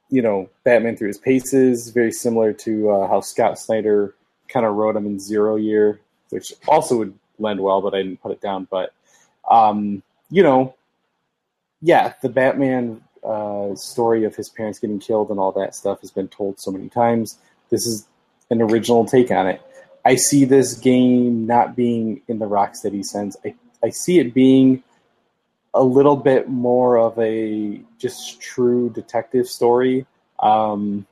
you know Batman through his paces, very similar to uh, how Scott Snyder kind of wrote him in Zero Year, which also would lend well, but I didn't put it down. But um, you know, yeah, the Batman uh, story of his parents getting killed and all that stuff has been told so many times. This is an original take on it. I see this game not being in the Rocksteady sense. I, I see it being a little bit more of a just true detective story. Um,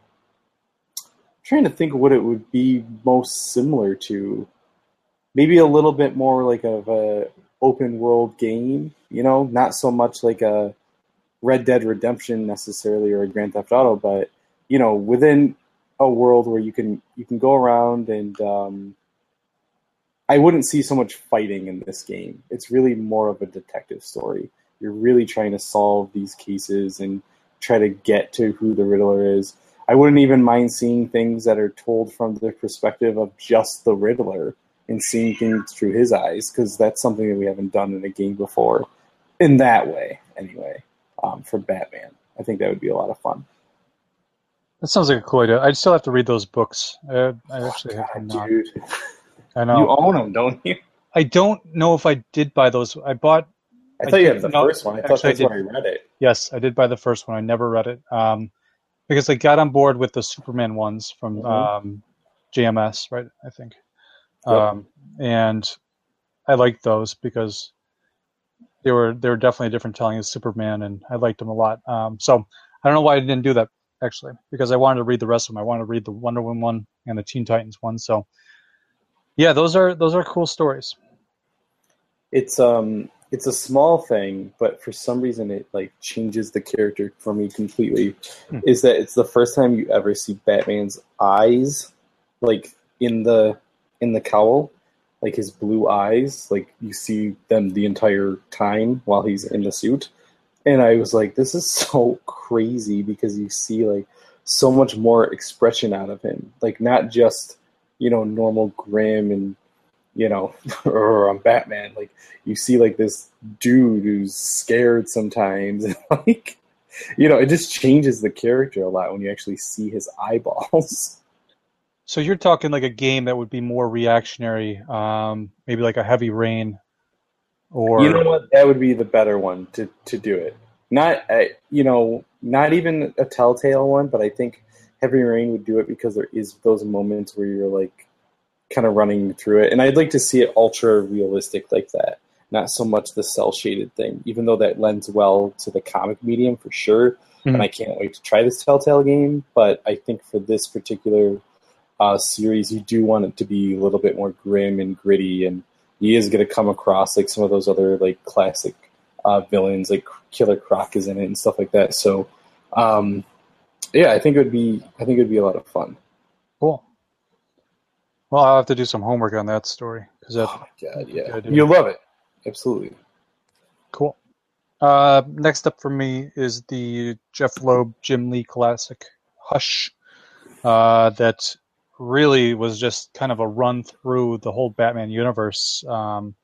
trying to think what it would be most similar to. Maybe a little bit more like of a open world game, you know, not so much like a Red Dead Redemption necessarily or a Grand Theft Auto, but you know, within a world where you can you can go around and um, I wouldn't see so much fighting in this game. It's really more of a detective story. You're really trying to solve these cases and try to get to who the Riddler is. I wouldn't even mind seeing things that are told from the perspective of just the Riddler and seeing things through his eyes because that's something that we haven't done in a game before in that way anyway um, for batman i think that would be a lot of fun That sounds like a cool idea. I still have to read those books. I, I actually have them not. dude I know. you own them don't you I don't know if I did buy those. I bought. i thought you had the no, first one i thought I that's did. where i read it Yes, I did buy the first one. I never read it um, because I got on board with the Superman ones from Mhm. um, JMS, right? I think, Yep. um, and I liked those because they were they were definitely a different telling of Superman, and I liked them a lot. Um, so I don't know why I didn't do that actually because I wanted to read the rest of them. I wanted to read the Wonder Woman one and the Teen Titans one. So yeah, those are those are cool stories. it's um it's a small thing but for some reason it like changes the character for me completely Hmm. is that it's the first time you ever see batman's eyes like in the in the cowl like his blue eyes like you see them the entire time while he's in the suit and i was like this is so crazy because you see like so much more expression out of him like not just you know normal grim and you know, or I'm Batman. Like you see like this dude who's scared sometimes, and like you know, it just changes the character a lot when you actually see his eyeballs. So you're talking like a game that would be more reactionary, um, maybe like a Heavy Rain, or you know what? That would be the better one to to do it. Not uh, you know, not even a Telltale one, but I think Heavy Rain would do it because there is those moments where you're like kind of running through it, and I'd like to see it ultra realistic like that. Not so much the cel shaded thing, even though that lends well to the comic medium for sure. Mhm. And I can't wait to try this Telltale game. But I think for this particular uh, series, you do want it to be a little bit more grim and gritty, and he is going to come across like some of those other like classic uh, villains, like Killer Croc is in it and stuff like that. So, um, yeah, I think it would be I think it would be a lot of fun. cool. Well, I'll have to do some homework on that story because Oh my god, yeah, you love it, absolutely. cool. Uh, next up for me is the Jeph Loeb Jim Lee classic Hush, uh, that really was just kind of a run through the whole Batman universe. Um,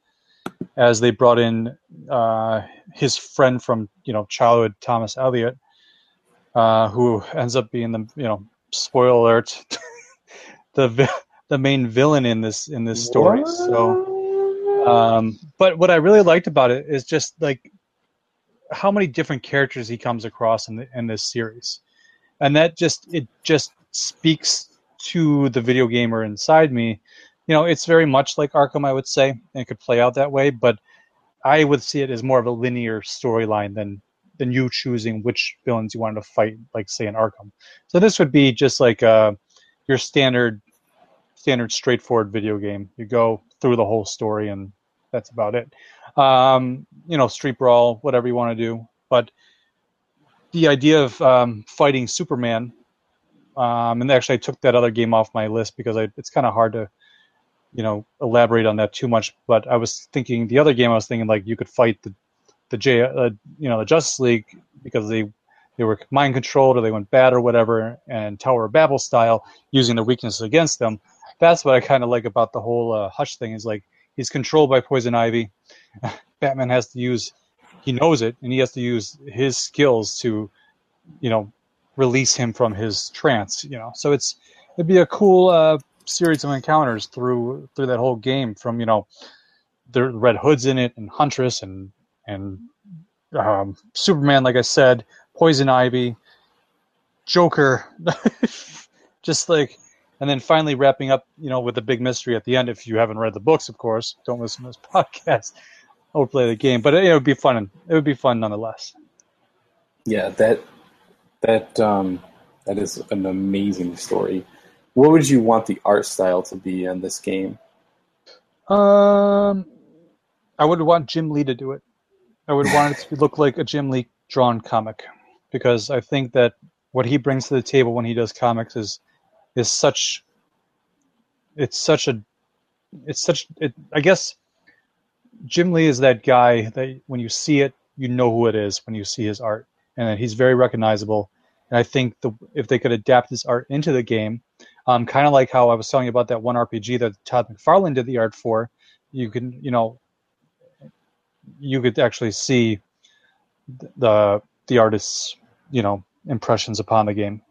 as they brought in uh, his friend from you know childhood, Thomas Elliot, uh, who ends up being the you know spoiler alert, the the main villain in this in this story. So, um, but what I really liked about it is just like how many different characters he comes across in the, in this series, and that just it just speaks to the video gamer inside me. You know, it's very much like Arkham, I would say, and it could play out that way. But I would see it as more of a linear storyline than than you choosing which villains you wanted to fight, like say in Arkham. So this would be just like uh, your standard standard straightforward video game. You go through the whole story and that's about it. Um, you know, street brawl, whatever you want to do. But the idea of um, fighting Superman, um, and actually I took that other game off my list because I, it's kind of hard to, you know, elaborate on that too much. But I was thinking the other game I was thinking like you could fight the the J, uh, you know, the Justice League because they they were mind controlled or they went bad or whatever, and Tower of Babel style using their weaknesses against them. That's what I kind of like about the whole uh, Hush thing is like he's controlled by Poison Ivy. Batman has to use, he knows it, and he has to use his skills to, you know, release him from his trance. You know, so it's it'd be a cool uh, series of encounters through through that whole game. From you know, the Red Hood's in it, and Huntress, and and um, Superman, like I said, Poison Ivy, Joker, just like, and then finally wrapping up, you know, with the big mystery at the end. If you haven't read the books, of course, don't listen to this podcast. or play the game, but it, it would be fun. It would be fun nonetheless. Yeah, that that um, that is an amazing story. What would you want the art style to be in this game? Um, I would want Jim Lee to do it. I would want it to look like a Jim Lee drawn comic because I think that what he brings to the table when he does comics is is such it's such a it's such it, I guess Jim Lee is that guy that when you see it you know who it is when you see his art and he's very recognizable and I think the if they could adapt his art into the game um, kind of like how I was telling you about that one RPG that Todd McFarlane did the art for you can you know you could actually see the the artist's you know impressions upon the game.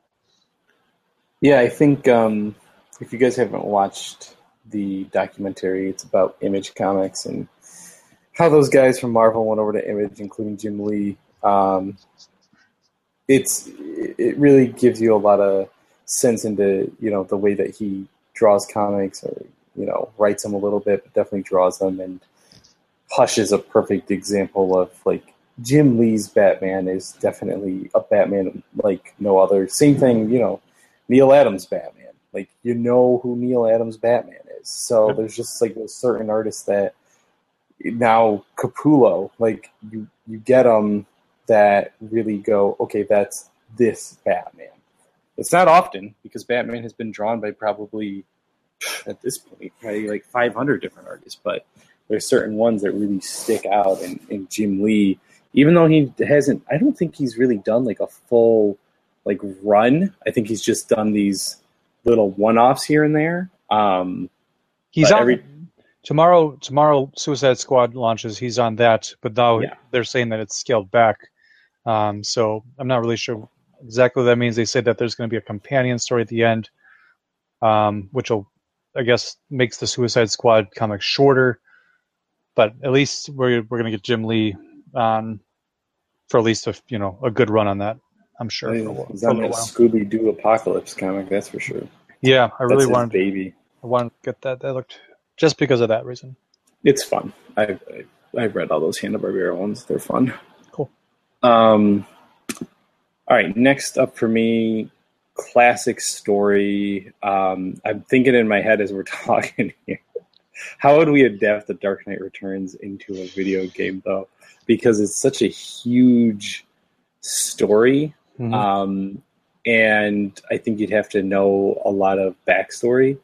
Yeah, I think um, if you guys haven't watched the documentary, it's about Image Comics and how those guys from Marvel went over to Image, including Jim Lee. Um, it's it really gives you a lot of sense into you know the way that he draws comics or you know writes them a little bit, but definitely draws them. And Hush is a perfect example of like Jim Lee's Batman is definitely a Batman like no other. Same thing, you know, Neal Adams Batman. Like you know who Neal Adams Batman is. So there's just like those certain artists that now Capullo, like you you get them that really go, okay, that's this Batman. It's not often because Batman has been drawn by probably at this point probably like 500 different artists, but there's certain ones that really stick out. And, and Jim Lee, even though he hasn't, I don't think he's really done like a full like run. I think he's just done these little one-offs here and there. Um, He's on every- tomorrow. Tomorrow, Suicide Squad launches. He's on that, but now Yeah. they're saying that it's scaled back. Um, so I'm not really sure exactly what that means. They said that there's going to be a companion story at the end, um, which will, I guess, makes the Suicide Squad comic shorter. But at least we're we're going to get Jim Lee on for at least a you know a good run on that. I'm sure. I for a mean, while- for a. Scooby Doo apocalypse comic, that's for sure. Yeah, I really wanted baby. I wanted to get that. That looked just because of that reason. It's fun. I've, I've, I've read all those Hanna Barbera ones. They're fun. Um, all right, next up for me, classic story. Um, I'm thinking in my head as we're talking here. How would we adapt the Dark Knight Returns into a video game, though? Because it's such a huge story, Mhm. um, and I think you'd have to know a lot of backstory.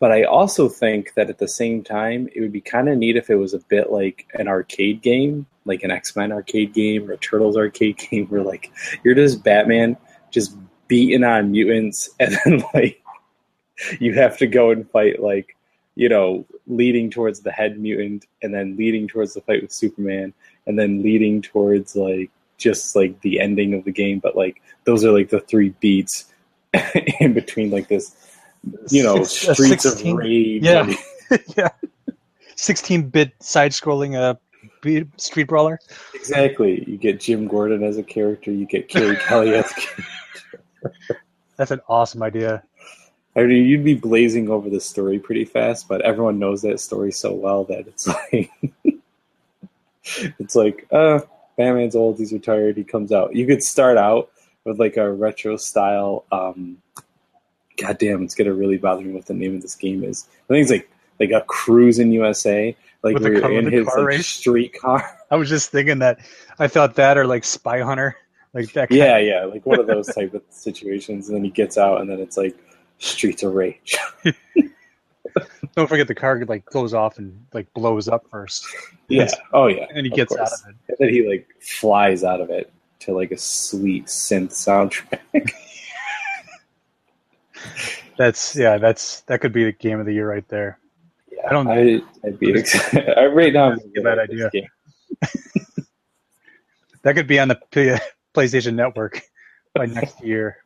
But I also think that at the same time, it would be kind of neat if it was a bit like an arcade game, like an X Men arcade game or a Turtles arcade game, where like you're just Batman, just beating on mutants, and then like you have to go and fight like you know leading towards the head mutant, and then leading towards the fight with Superman, and then leading towards like just like the ending of the game. But like those are like the three beats in between like this you know, Six- Streets 16 of Rage. Yeah. yeah, 16-bit side-scrolling uh, street brawler. exactly. You get Jim Gordon as a character. You get Carrie Kelly as a character. That's an awesome idea. I mean, you'd be blazing over the story pretty fast, but everyone knows that story so well that it's like, it's like, uh, Batman's old, he's retired, he comes out. You could start out with like a retro style. Um, God damn, it's gonna really bother me what the name of this game is. I think it's like like a Cruis'n USA, like With you're in his like, street car. I was just thinking that. I thought that or like Spy Hunter, like that. Kind Yeah, yeah, like one of those type of situations. And then he gets out, and then it's like Streets of Rage. Don't forget the car like goes off and like blows up first, Yeah. Oh yeah. and he of gets out of it. And then he like flies out of it to like a sweet synth soundtrack. That's yeah. That's that could be the game of the year right there. yeah, I don't- I, I'd be excited. I right now. I'm Give that idea. That could be on the P- PlayStation Network by next year,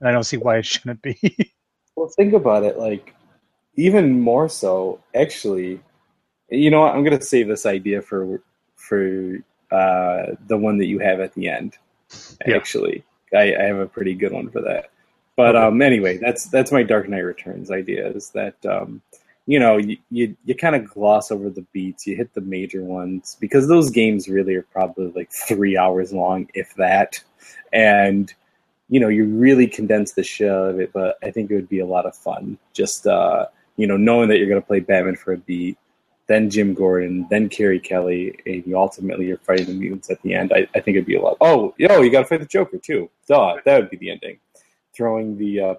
and I don't see why it shouldn't be. Well, think about it. Like even more so, actually. You know what? I'm gonna save this idea for for uh, the one that you have at the end. Yeah. Actually, I, I have a pretty good one for that. But um, anyway, that's that's my Dark Knight Returns idea. Is that um, you know, you you, you kind of gloss over the beats. You hit the major ones because those games really are probably like three hours long, if that. And you know, you really condense the shit out of it. But I think it would be a lot of fun. Just uh, you know, knowing that you're going to play Batman for a beat, then Jim Gordon, then Carrie Kelly, and you ultimately you're fighting the mutants at the end. I, I think it'd be a lot. Oh, yo, you got to fight the Joker too. Duh, that would be the ending. Throwing the uh,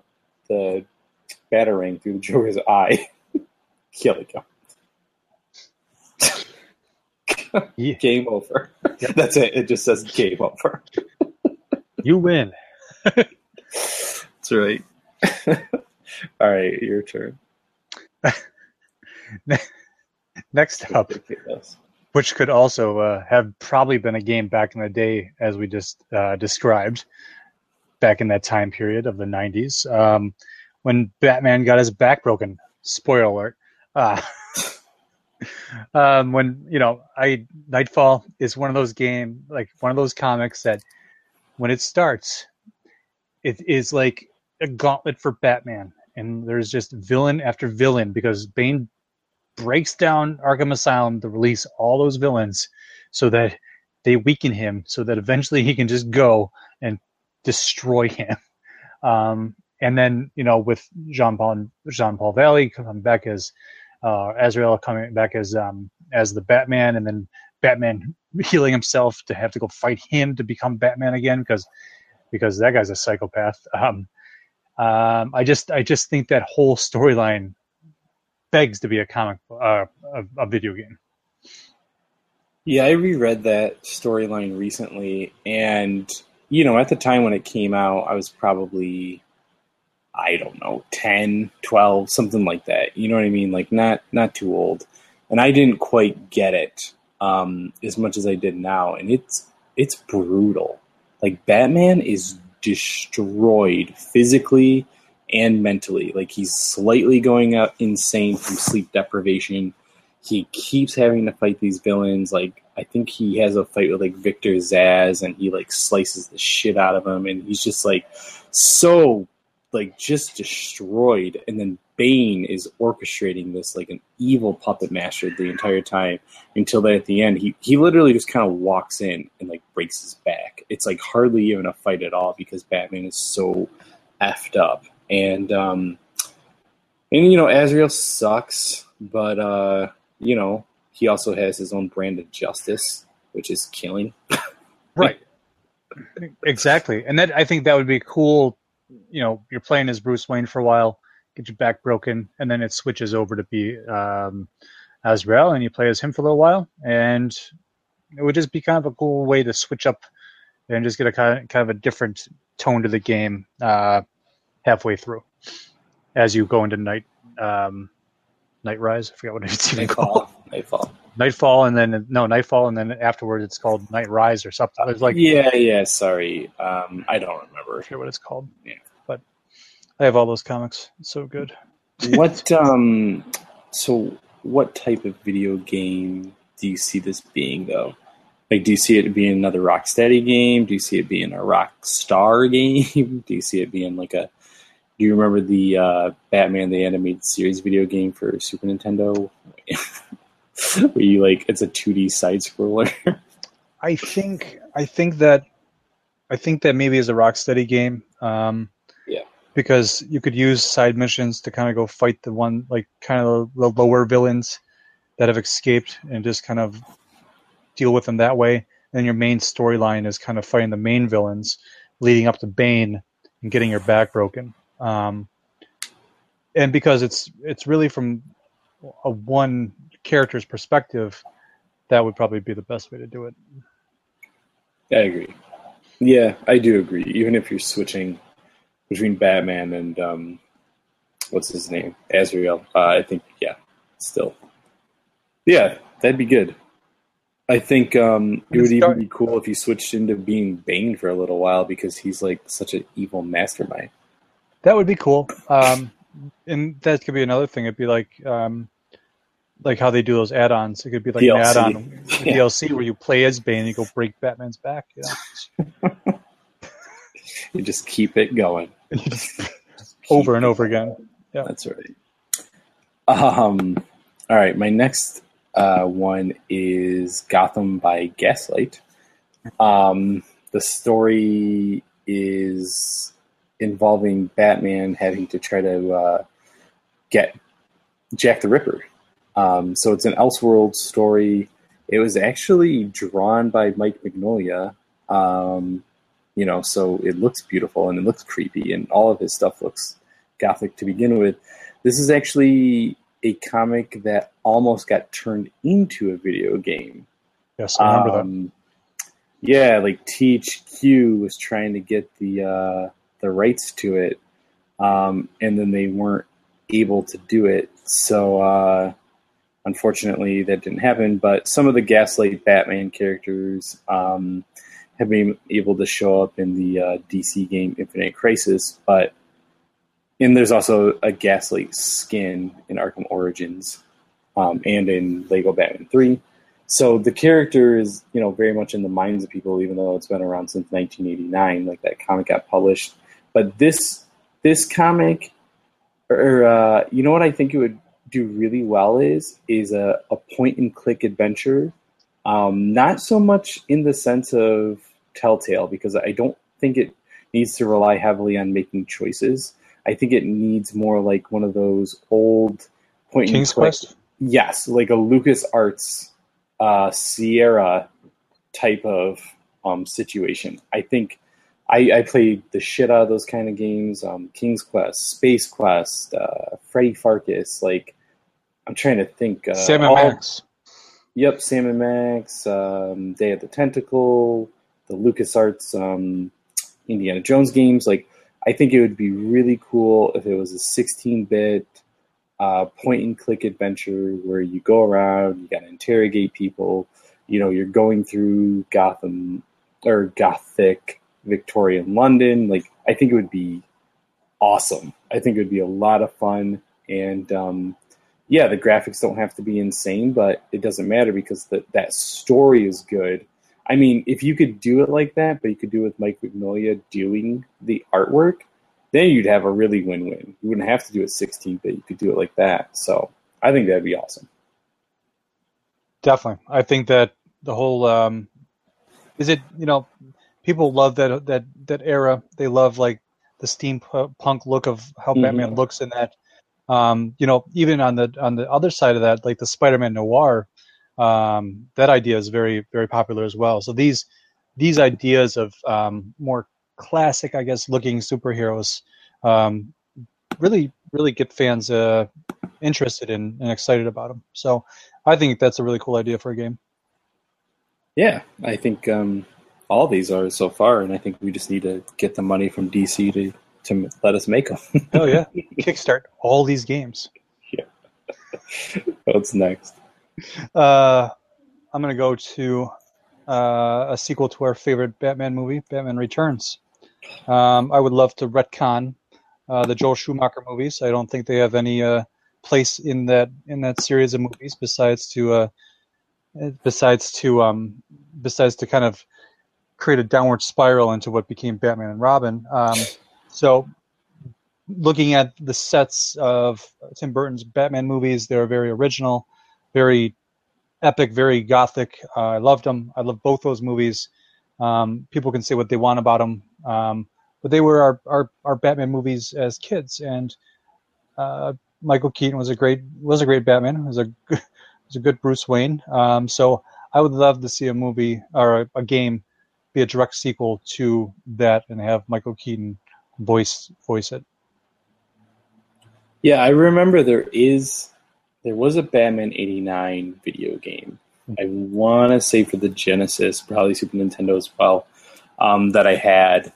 the batarang through the Joker's eye. Kill it. Yeah. Game over. That's it. It just says game over. You win. That's right. All right, your turn. Next up, which could also uh, have probably been a game back in the day, as we just uh, described, back in that time period of the 90s, um, when Batman got his back broken. Spoiler alert. Uh, um, when, you know, I Nightfall is one of those game, like one of those comics that when it starts, it is like a gauntlet for Batman. And there's just villain after villain because Bane breaks down Arkham Asylum to release all those villains so that they weaken him so that eventually he can just go and destroy him. Um, and then, you know, with Jean Paul Jean Paul Valley coming back as uh, Azrael coming back as um, as the Batman, and then Batman healing himself to have to go fight him to become Batman again because because that guy's a psychopath. Um, um, I just I just think that whole storyline begs to be a comic uh, a, a video game. Yeah, I reread that storyline recently, and you know, at the time when it came out, I was probably I don't know, 10, 12, something like that. You know what I mean? Like not not too old. And I didn't quite get it um, as much as I did now, and it's it's brutal. Like Batman is destroyed physically and mentally. Like he's slightly going out insane from sleep deprivation. He keeps having to fight these villains. Like I think he has a fight with like Victor Zsasz, and he like slices the shit out of him, and he's just like so like just destroyed. And then Bane is orchestrating this like an evil puppet master the entire time until that at the end he he literally just kind of walks in and like breaks his back. It's like hardly even a fight at all because Batman is so effed up. And um and you know Azrael sucks, but uh you know he also has his own brand of justice, which is killing. Right. exactly. And that I think that would be cool. You know, you're playing as Bruce Wayne for a while, get your back broken, and then it switches over to be um, Azrael, and you play as him for a little while, and it would just be kind of a cool way to switch up and just get a kind of, kind of a different tone to the game uh, halfway through as you go into night um, night rise. I forgot what it's even called. Nightfall. Nightfall. Nightfall, and then no nightfall, and then afterwards it's called night rise or something. It's like Yeah, yeah, sorry. Um I don't remember. I forget what it's called. Yeah. But I have all those comics. It's so good. what um so what type of video game do you see this being though like do you see it being another rocksteady game do you see it being a rockstar game do you see it being like a do you remember the uh, batman the animated series video game for super nintendo where you like it's a 2d side scroller I think I think that I think that maybe is a rock Rocksteady game. Um, Yeah. Because you could use side missions to kind of go fight the one like kind of the lower villains that have escaped and just kind of deal with them that way. And then your main storyline is kind of fighting the main villains, leading up to Bane and getting your back broken. Um, and because it's it's really from a one character's perspective, that would probably be the best way to do it. i agree. Yeah i do agree. Even if you're switching between batman and um what's his name? Azrael uh, i think yeah still. Yeah that'd be good. I think um it would even be cool if he switched into being bane for a little while because he's like such an evil mastermind That would be cool. Um, and that could be another thing. It'd be like um, like how they do those add-ons. It could be like an add-on Yeah. DLC where you play as Bane and you go break Batman's back. You know? you just keep it going over and over again. Yeah, That's right. Um, all right, my next uh, one is Gotham by Gaslight. Um, the story is involving Batman having to try to uh, get Jack the Ripper. Um, so it's an Elseworld story. It was actually drawn by Mike Mignola. Um, you know, so it looks beautiful and it looks creepy, and all of his stuff looks gothic to begin with. This is actually a comic that almost got turned into a video game. Yes, I remember that. Um, yeah, like THQ was trying to get the uh, the rights to it, um, and then they weren't able to do it. So uh, unfortunately, that didn't happen. But some of the Gaslight Batman characters um, have been able to show up in the uh, DC game Infinite Crisis, but and there's also a Gaslight skin in Arkham Origins um, and in Lego Batman Three. So the character is, you know, very much in the minds of people, even though it's been around since 1989. Like that comic got published, but this this comic, or uh, you know what I think it would do really well is is a, a point and click adventure. Um, not so much in the sense of Telltale because I don't think it needs to rely heavily on making choices. I think it needs more like one of those old point King's and click. Quest? Yes, like a Lucas Arts uh, Sierra type of um, situation. I think I, I played the shit out of those kind of games. Um, King's Quest, Space Quest, uh, Freddy Pharkas. Like I'm trying to think. Uh, Sam and all- Max. Yep, Sam and Max, um, Day of the Tentacle, the LucasArts um, Indiana Jones games. Like, I think it would be really cool if it was a 16-bit uh, point-and-click adventure where you go around, you got to interrogate people. You know, you're going through Gotham or Gothic Victorian London. Like, I think it would be awesome. I think it would be a lot of fun, and um, yeah, the graphics don't have to be insane, but it doesn't matter because the, that story is good. I mean, if you could do it like that, but you could do it with Mike Mignola doing the artwork, then you'd have a really win-win. You wouldn't have to do it 16 bit. You could do it like that. So I think that'd be awesome. Definitely, I think that the whole um, is it. You know, people love that that that era. They love like the steampunk look of how Mhm. Batman looks in that. Um, you know, even on the on the other side of that, like the Spider-Man noir, um, that idea is very very popular as well. So these these ideas of um, more classic, I guess, looking superheroes um, really really get fans uh, interested in and excited about them. So I think that's a really cool idea for a game. Yeah, I think um, all these are so far, and I think we just need to get the money from DC to to let us make them. Oh yeah, kickstart all these games. Yeah. What's next? Uh, I'm gonna go to uh, a sequel to our favorite Batman movie, Batman Returns. Um, I would love to retcon uh, the Joel Schumacher movies. I don't think they have any uh, place in that in that series of movies besides to uh, besides to um, besides to kind of create a downward spiral into what became Batman and Robin. Um, so, looking at the sets of Tim Burton's Batman movies, they're very original, very epic, very gothic. Uh, I loved them. I love both those movies. Um, people can say what they want about them, um, but they were our, our, our Batman movies as kids. And uh, Michael Keaton was a great was a great Batman. Was a was a good Bruce Wayne. Um, so I would love to see a movie or a, a game be a direct sequel to that and have Michael Keaton voice voice it. Yeah, I remember there is there was a Batman '89 video game. I want to say for the Genesis, probably Super Nintendo as well. Um, that I had.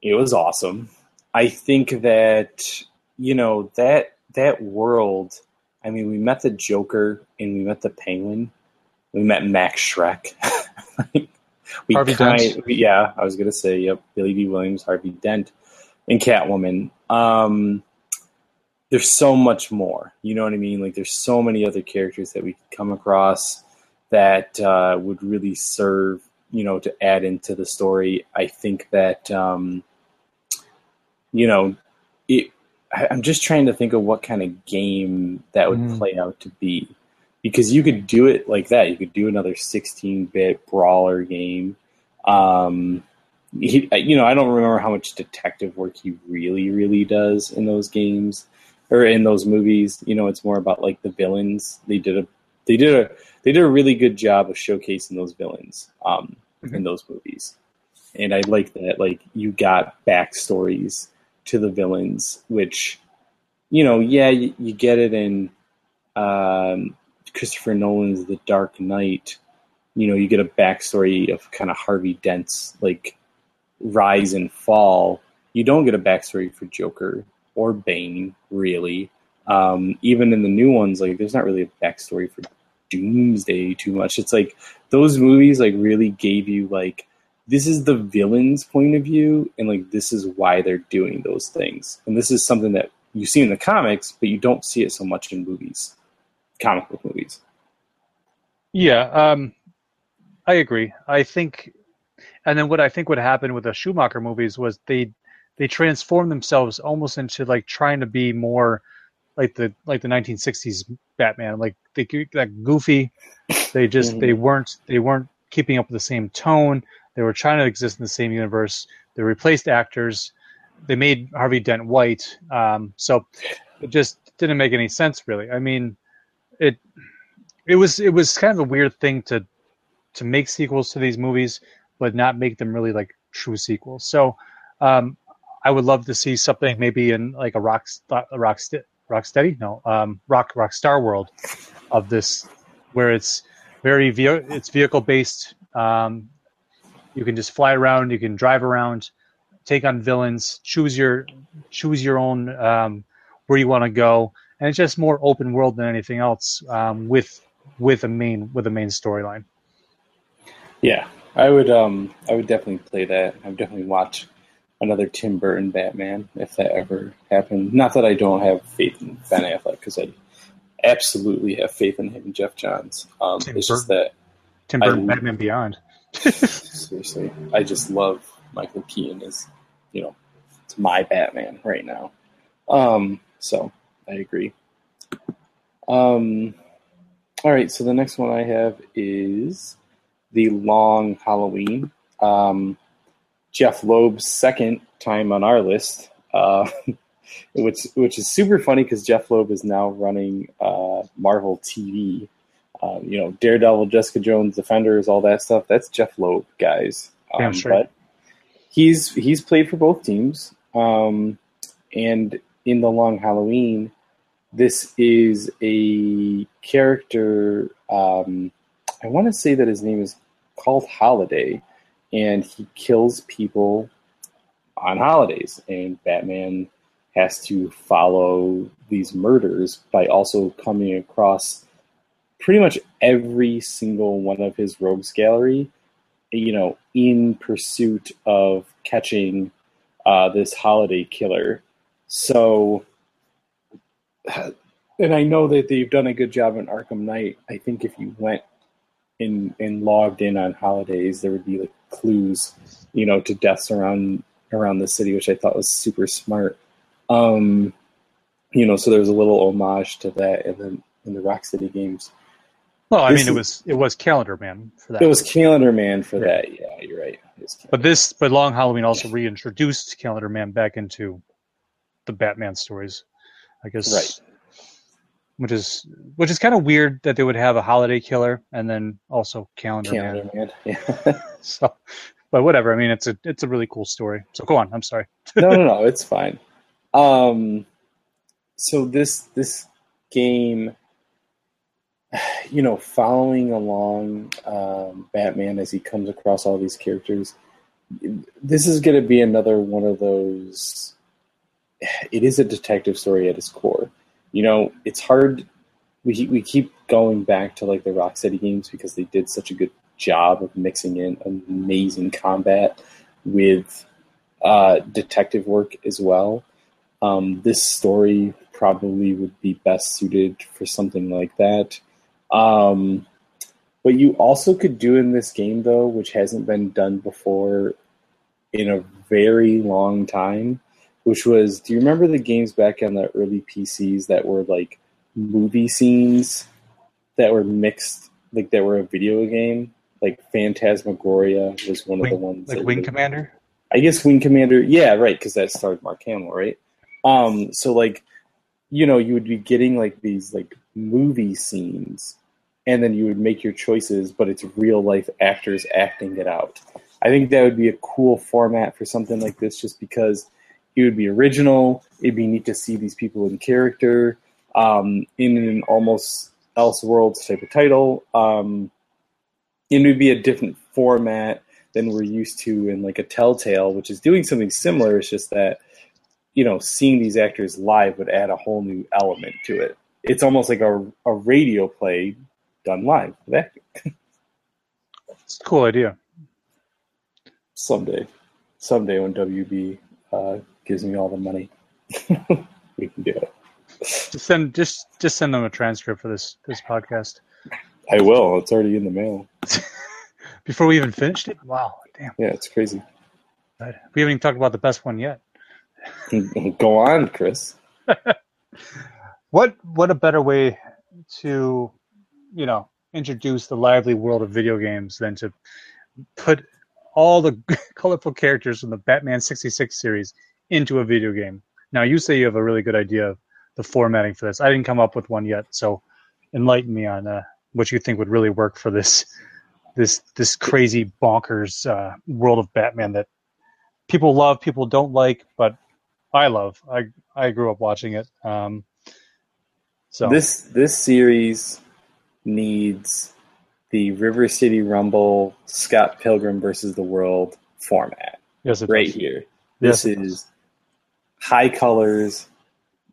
It was awesome. I think that you know that that world. I mean, we met the Joker and we met the Penguin. We met Max Shreck. we Harvey kind- Dent. yeah, I was gonna say, yep, Billy Dee Williams, Harvey Dent, and Catwoman. Um, there's so much more. You know what I mean? Like there's so many other characters that we could come across that uh, would really serve, you know, to add into the story. I think that, um, you know, it I, I'm just trying to think of what kind of game that would Mhm. play out to be, because you could do it like that. You could do another 16-bit brawler game. Um, he, you know, I don't remember how much detective work he really, really does in those games or in those movies. You know, it's more about like the villains. They did a, they did a, they did a really good job of showcasing those villains um, in those movies, and I like that. Like you got backstories to the villains, which, you know, yeah, you, you get it in um, Christopher Nolan's The Dark Knight. You know, you get a backstory of kind of Harvey Dent's like rise and fall. You don't get a backstory for Joker or Bane, really. Um, even in the new ones, like there's not really a backstory for Doomsday too much. It's like those movies like really gave you like this is the villain's point of view and like this is why they're doing those things. And this is something that you see in the comics, but you don't see it so much in movies, comic book movies. Yeah, um, I agree. I think, and then what I think would happen with the Schumacher movies was they they transformed themselves almost into like trying to be more like the like the 1960s Batman, like they like goofy. They just they weren't they weren't keeping up with the same tone. They were trying to exist in the same universe. They replaced actors. They made Harvey Dent white. Um, so it just didn't make any sense really. I mean, it it was it was kind of a weird thing to to make sequels to these movies, but not make them really like true sequels. So um, I would love to see something maybe in like a rock a rock rocksteady no um, rock rock star world of this where it's very ve- it's vehicle based. Um, you can just fly around, you can drive around, take on villains, choose your choose your own um, where you want to go, and it's just more open world than anything else um, with with a main with a main storyline. Yeah, I would. Um, I would definitely play that. I would definitely watch another Tim Burton Batman if that ever happened. Not that I don't have faith in Ben Affleck because I absolutely have faith in him and Geoff Johns. Um, Tim it's just that Tim I- Burton, Batman Beyond. seriously, I just love Michael Keaton as you know, it's my Batman right now. Um, so I agree. Um, all right, so the next one I have is the Long Halloween. Um, Jeph Loeb's second time on our list, uh, which which is super funny because Jeph Loeb is now running uh, Marvel TV. Um, you know, Daredevil, Jessica Jones, Defenders, all that stuff. That's Jeph Loeb, guys. Um, Damn straight. But he's he's played for both teams, um, and in the Long Halloween, this is a character. Um, I want to say that his name is called Holiday, and he kills people on holidays. And Batman has to follow these murders by also coming across pretty much every single one of his rogues gallery, you know, in pursuit of catching uh, this holiday killer. So, and I know that they've done a good job in Arkham Knight. I think if you went and and logged in on holidays, there would be like clues, you know, to deaths around around the city, which I thought was super smart. Um, you know, so there's a little homage to that, in the in the Rocksteady games, Well, I This mean, it was it was Calendar Man for that. it was Calendar Man for that. Yeah, you're right. It was Calendar but this, but Long Halloween also reintroduced Calendar Man back into the Batman stories, I guess. Right. Which is which is kind of weird that they would have a holiday killer and then also Calendar, Calendar Man. Man. Yeah. So, but whatever. I mean, it's a it's a really cool story. So go on. I'm sorry. no, no, no, it's fine. Um, so this this game, you know, following along um, Batman as he comes across all these characters, this is going to be another one of those. It is a detective story at its core. You know, it's hard. We we keep going back to like the Rocksteady games because they did such a good job of mixing in amazing combat with uh, detective work as well. Um, this story probably would be best suited for something like that. Um, what you also could do in this game, though, which hasn't been done before in a very long time, which was do you remember the games back on the early PCs that were like movie scenes that were mixed, like that were a video game? Like Phantasmagoria was one of the ones. like Wing Commander. I guess Wing Commander, yeah, right, because that starred Mark Hamill, right? Um, so like, you know, you would be getting like these like movie scenes, and then you would make your choices, but it's real life actors acting it out. I think that would be a cool format for something like this, just because it would be original. It'd be neat to see these people in character, um, in an almost Elseworlds type of title. Um, it would be a different format than we're used to in like a Telltale, which is doing something similar. It's just that you know seeing these actors live would add a whole new element to it. It's almost like a, a radio play done live with. It's a cool idea. Someday, someday when WB uh, gives me all the money, we can do it. Just send just just send them a transcript for this this podcast I will. It's already in the mail. before we even finished it. Wow, damn! Yeah, it's crazy. We haven't even talked about the best one yet. Go on, Chris. What what a better way to, you know, introduce the lively world of video games than to put all the colorful characters from the Batman 66 series into a video game. Now you say you have a really good idea of the formatting for this. I didn't come up with one yet, so enlighten me on uh, what you think would really work for this this this crazy bonkers uh, world of Batman that people love, people don't like, but I love. I I grew up watching it. Um, so This this series needs the River City Rumble Scott Pilgrim versus the World format yes, right does. here. Yes, This it is high colors,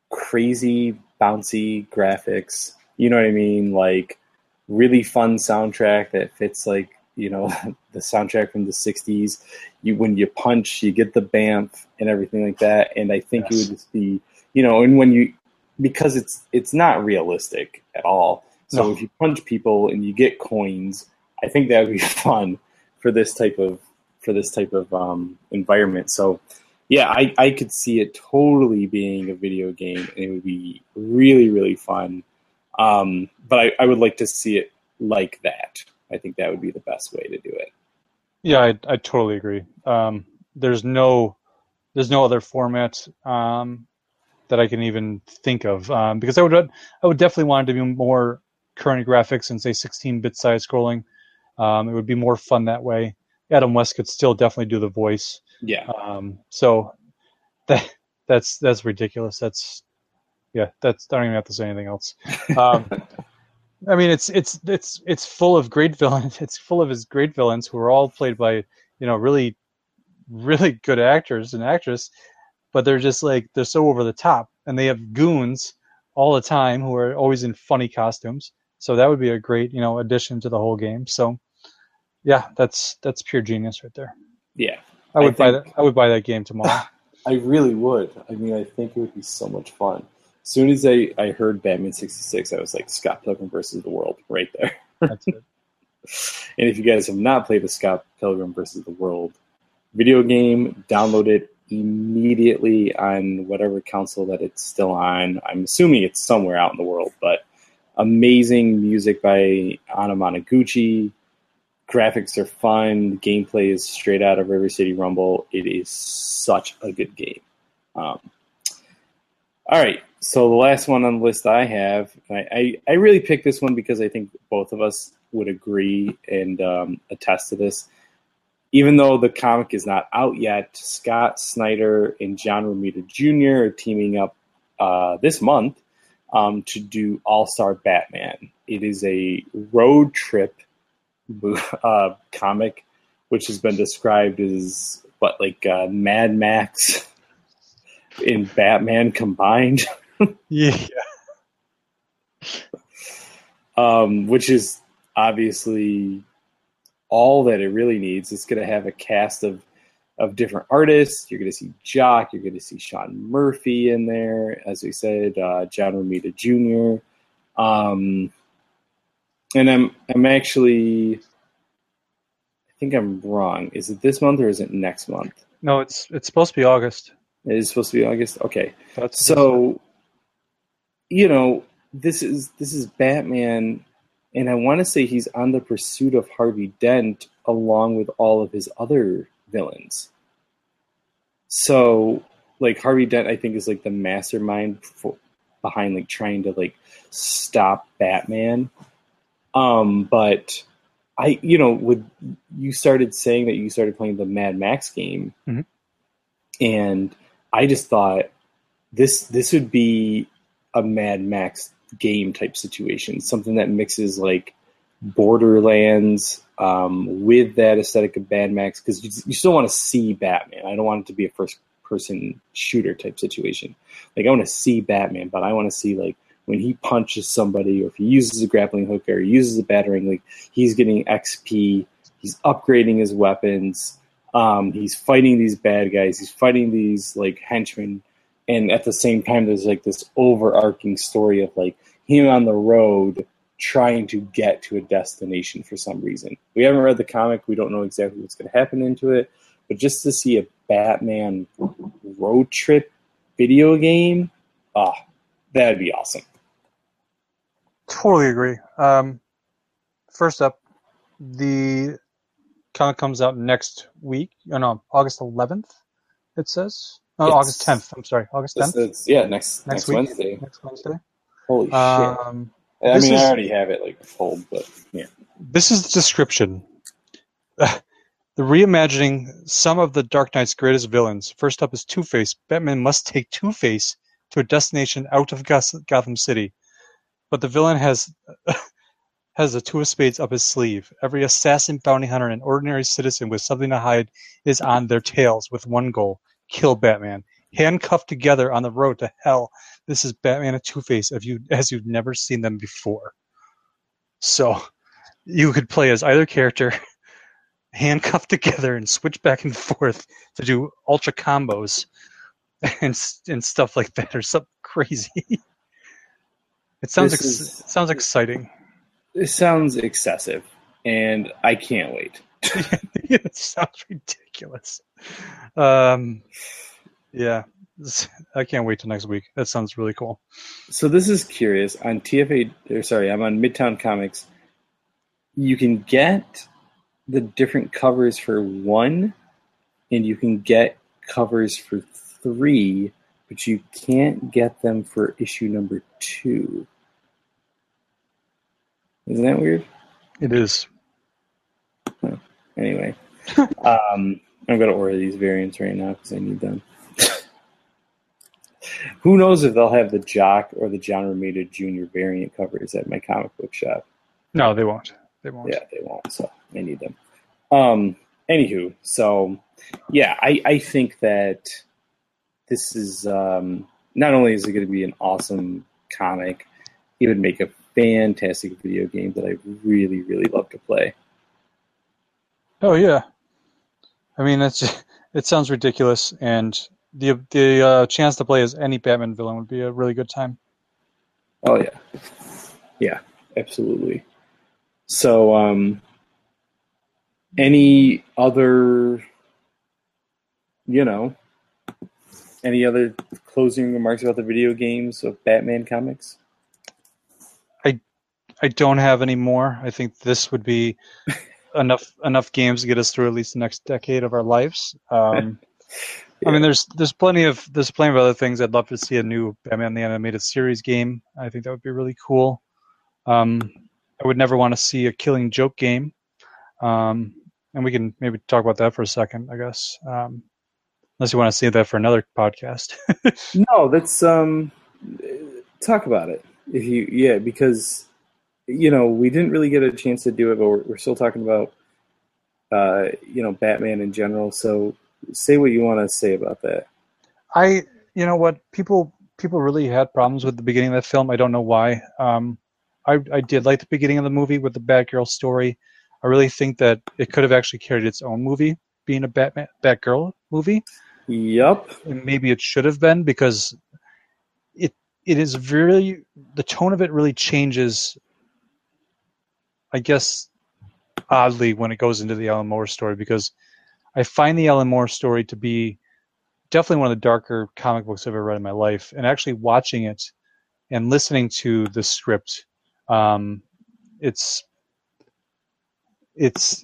crazy bouncy graphics. You know what I mean? Like really fun soundtrack that fits like you know the soundtrack from the '60s. You when you punch, you get the bamf and everything like that. And I think it would just be you know, and when you because it's it's not realistic at all. So No. if you punch people and you get coins, I think that would be fun for this type of for this type of um, environment. So yeah, I, I could see it totally being a video game, and it would be really really fun. Um, but I, I would like to see it like that. I think that would be the best way to do it. Yeah, I, I totally agree. Um, there's no there's no other format um, that I can even think of um, because I would I would definitely want it to be more current graphics and say 16-bit side scrolling. Um, it would be more fun that way. Adam West could still definitely do the voice. Yeah, Um, so that that's that's ridiculous. That's yeah. That's I don't even have to say anything else. Um, I mean, it's it's it's it's full of great villains. It's full of his great villains who are all played by you know really really good actors and actress, but they're just like they're so over the top, and they have goons all the time who are always in funny costumes. So that would be a great you know addition to the whole game. So yeah, that's that's pure genius right there. yeah. I would buy think- that. I would buy that game tomorrow. I really would. I mean, I think it would be so much fun. As soon as I, I heard Batman 66, I was like, Scott Pilgrim versus the World right there. That's it. And if you guys have not played the Scott Pilgrim versus the World video game, download it immediately on whatever console that it's still on. I'm assuming it's somewhere out in the world, but amazing music by Anamanaguchi. Graphics are fun. Gameplay is straight out of River City Rumble. It is such a good game. Um, all right, so the last one on the list I have, I, I, I really picked this one because I think both of us would agree and um, attest to this. Even though the comic is not out yet, Scott Snyder and John Romita Jr. are teaming up uh, this month um, to do All Star Batman. It is a road trip uh, comic, which has been described as what, like uh, Mad Max in Batman combined. Yeah. um, which is obviously all that it really needs. It's going to have a cast of of different artists. You're going to see Jock. You're going to see Sean Murphy in there, as we said, uh, John Romita Jr. Um, and I'm I'm actually, I think I'm wrong. Is it this month or is it next month? No, it's it's supposed to be August. It is supposed to be August. Okay, That's so you know this is this is Batman, and I want to say he's on the pursuit of Harvey Dent along with all of his other villains. So, like Harvey Dent, I think is like the mastermind for, behind like trying to like stop Batman. Um, but I, you know, with you started saying that you started playing the Mad Max game, Mhm. and I just thought this this would be a Mad Max game type situation, something that mixes like Borderlands um, with that aesthetic of Mad Max, because you, you still want to see Batman. I don't want it to be a first person shooter type situation. Like I want to see Batman, but I want to see like when he punches somebody or if he uses a grappling hook or he uses a battering, like he's getting XP, he's upgrading his weapons, um, he's fighting these bad guys, he's fighting these like henchmen, and at the same time there's like this overarching story of like him on the road trying to get to a destination for some reason. We haven't read the comic, we don't know exactly what's going to happen into it, but just to see a Batman road trip video game, ah, that'd be awesome. Totally agree. Um, first up, the comic comes out next week. Oh, no, August 11th. It says. Oh, Yes. August 10th. I'm sorry, August That's, 10th. that's- yeah, next Next next, week? Wednesday. Next Wednesday. Holy shit! Um, I mean, is- I already have it like pulled, but yeah. This is the description. the reimagining some of the Dark Knight's greatest villains. First up is Two Face. Batman must take Two Face to a destination out of Gotham City, but the villain has has a two of spades up his sleeve. Every assassin, bounty hunter, and ordinary citizen with something to hide is on their tails with one goal: kill Batman. Handcuffed together on the road to hell. This is Batman and Two Face, as you as you've never seen them before. So you could play as either character, handcuffed together, and switch back and forth to do ultra combos and and stuff like that, or something crazy. It sounds ex- is- sounds exciting. It sounds excessive, and I can't wait. it sounds ridiculous. Um, yeah, I can't wait till next week. That sounds really cool. So this is curious on TFA. Or sorry, I'm on Midtown Comics. You can get the different covers for one, and you can get covers for three, but you can't get them for issue number two. Isn't that weird? It is. Anyway, um, I'm gonna order these variants right now because I need them. Who knows if they'll have the Jock or the John Romita Jr. variant covers at my comic book shop? No, they won't. They won't. Yeah, they won't, so I need them. Um, anywho, so yeah, I, I think that this is um, not only is it going to be an awesome comic, it would make a fantastic video game that I really, really love to play. Oh yeah. I mean, it's it sounds ridiculous, and the the uh, chance to play as any Batman villain would be a really good time. Oh yeah, yeah, absolutely. So, um, any other, you know, any other closing remarks about the video games of Batman comics? I don't have any more. I think this would be enough enough games to get us through at least the next decade of our lives. Um, I mean, there's there's plenty of there's plenty of other things. I'd love to see a new Batman the Animated Series game. I think that would be really cool. Um, I would never want to see a Killing Joke game, um, and we can maybe talk about that for a second, I guess. Um, unless you want to save that for another podcast. No, that's um, talk about it if you yeah because you know we didn't really get a chance to do it, but we're, we're still talking about uh, you know Batman in general. So say what you want to say about that. I, you know what, people people really had problems with the beginning of that film. I don't know why. Um, I I did like the beginning of the movie with the Batgirl story. I really think that it could have actually carried its own movie, being a Batman Batgirl movie, Yup. and maybe it should have been because it it is really the tone of it really changes. I guess oddly when it goes into the Alan Moore story because I find the Alan Moore story to be definitely one of the darker comic books I've ever read in my life. And actually watching it and listening to the script, um, it's it's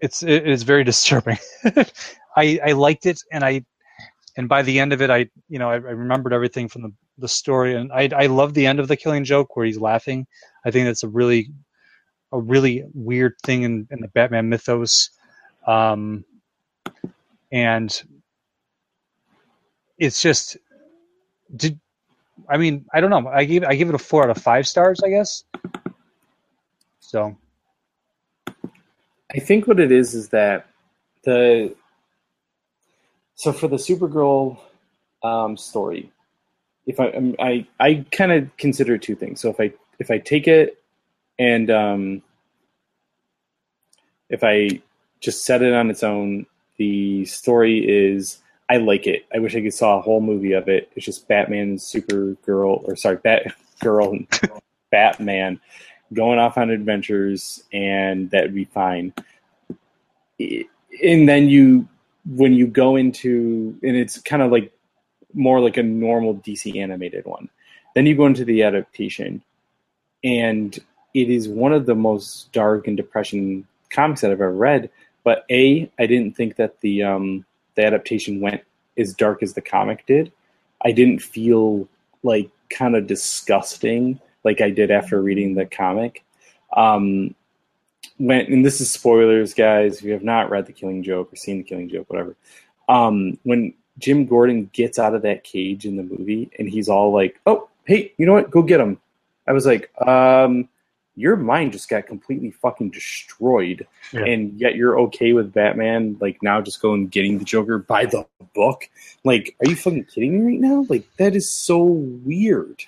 it's it is very disturbing. I I liked it, and I and by the end of it, I you know I, I remembered everything from the the story, and I I love the end of the Killing Joke where he's laughing. I think that's a really a really weird thing in, in the Batman mythos, um, and it's just did I mean I don't know I gave I give it a four out of five stars I guess. So I think what it is is that the so for the Supergirl um, story, if I um, I I kind of consider two things. So if I if I take it and um, if I just set it on its own, the story is I like it. I wish I could saw a whole movie of it. It's just Batman Supergirl, or sorry, Batgirl and Batman going off on adventures, and that would be fine. And then you, when you go into, and it's kind of like more like a normal DC animated one. Then you go into the adaptation, and it is one of the most dark and depression comics that I've ever read. But a, I didn't think that the um, the adaptation went as dark as the comic did. I didn't feel like kind of disgusting like I did after reading the comic. Um, when and this is spoilers, guys. If you have not read the Killing Joke or seen the Killing Joke, whatever. Um, when Jim Gordon gets out of that cage in the movie and he's all like, "Oh, hey, you know what? Go get him." I was like, um, "Your mind just got completely fucking destroyed, Yeah. and yet you're okay with Batman like now just going getting the Joker by the book? Like, are you fucking kidding me right now? Like that is so weird."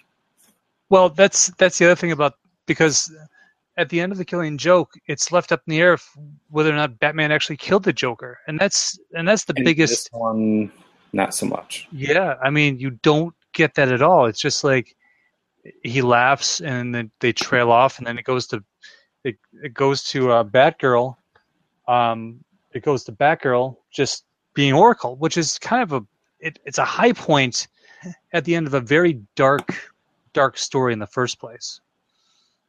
Well, that's that's the other thing about because at the end of the Killing Joke, it's left up in the air whether or not Batman actually killed the Joker, and that's and that's the And biggest. one, not so much. Yeah, I mean, you don't get that at all. It's just like he laughs and then they trail off, and then it goes to it, it goes to uh, Batgirl. Um, it goes to Batgirl just being Oracle, which is kind of a it, it's a high point at the end of a very dark dark story in the first place.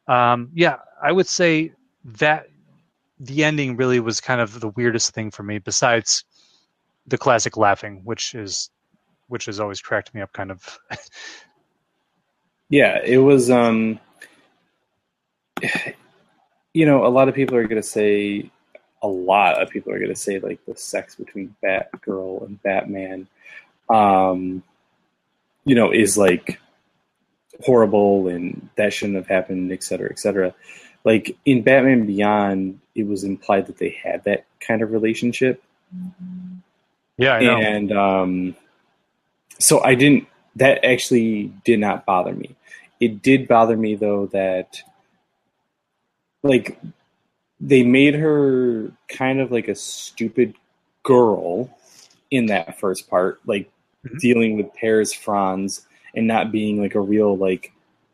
Um, yeah, I would say that the ending really was kind of the weirdest thing for me, besides the classic laughing, which is which has always cracked me up kind of Yeah, it was. um You know, a lot of people are going to say, a lot of people are going to say, like the sex between Batgirl and Batman, um, you know, is like horrible and that shouldn't have happened, et cetera, et cetera. Like in Batman Beyond, it was implied that they had that kind of relationship. Yeah, I know. and um, so I didn't. That actually did not bother me. It did bother me though that, like, they made her kind of like a stupid girl in that first part, like Mhm. dealing with Paris Franz and not being like a real like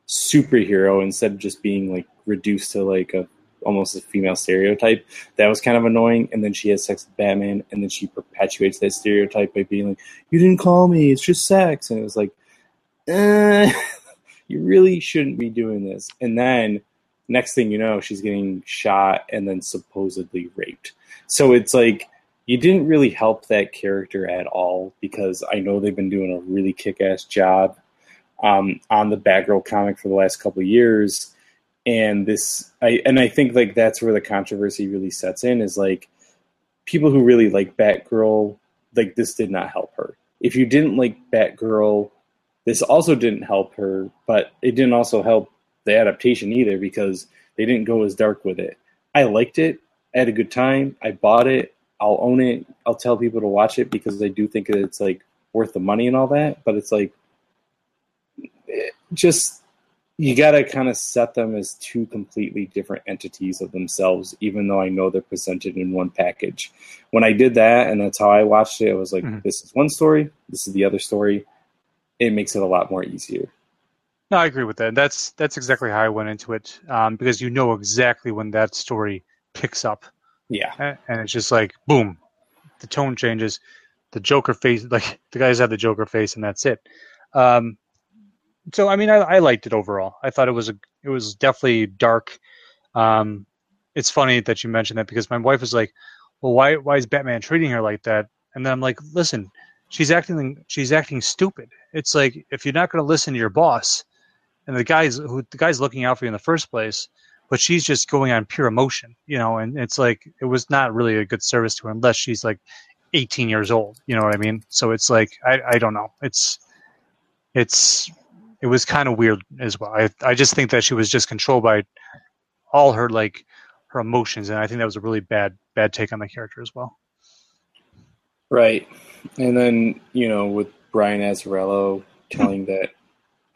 superhero instead of just being like reduced to like a almost a female stereotype. That was kind of annoying. And then she has sex with Batman, and then she perpetuates that stereotype by being like, "You didn't call me. It's just sex." And it was like, eh, you really shouldn't be doing this. And then next thing you know, she's getting shot and then supposedly raped. So it's like you didn't really help that character at all because I know they've been doing a really kick-ass job um, on the Batgirl comic for the last couple years and this I and I think like that's where the controversy really sets in is like people who really like Batgirl like this did not help her. If you didn't like Batgirl, this also didn't help her, but it didn't also help the adaptation either because they didn't go as dark with it. I liked it. I had a good time. I bought it. I'll own it. I'll tell people to watch it because I do think it's like worth the money and all that, but it's like it just you got to kind of set them as two completely different entities of themselves, even though I know they're presented in one package. When I did that, and that's how I watched it, I was like, Mhm. this is one story, this is the other story. It makes it a lot more easier. No, I agree with that. That's that's exactly how I went into it um, because you know exactly when that story picks up, Yeah. and it's just like boom, the tone changes. the Joker face. Like the guys have the Joker face, and that's it. Um, so I mean, I, I liked it overall. I thought it was a it was definitely dark. Um, it's funny that you mentioned that because my wife was like, "Well, why why is Batman treating her like that?" And then I'm like, "Listen, she's acting she's acting stupid. It's like if you're not going to listen to your boss, and the guys who the guy's looking out for you in the first place, but she's just going on pure emotion, you know, and it's like it was not really a good service to her unless she's like 18 years old, you know what I mean? So it's like I I don't know. It's it's it was kind of weird as well. I I just think that she was just controlled by all her like her emotions, and I think that was a really bad bad take on the character as well. Right. And then, you know, with Brian Azzarello telling that,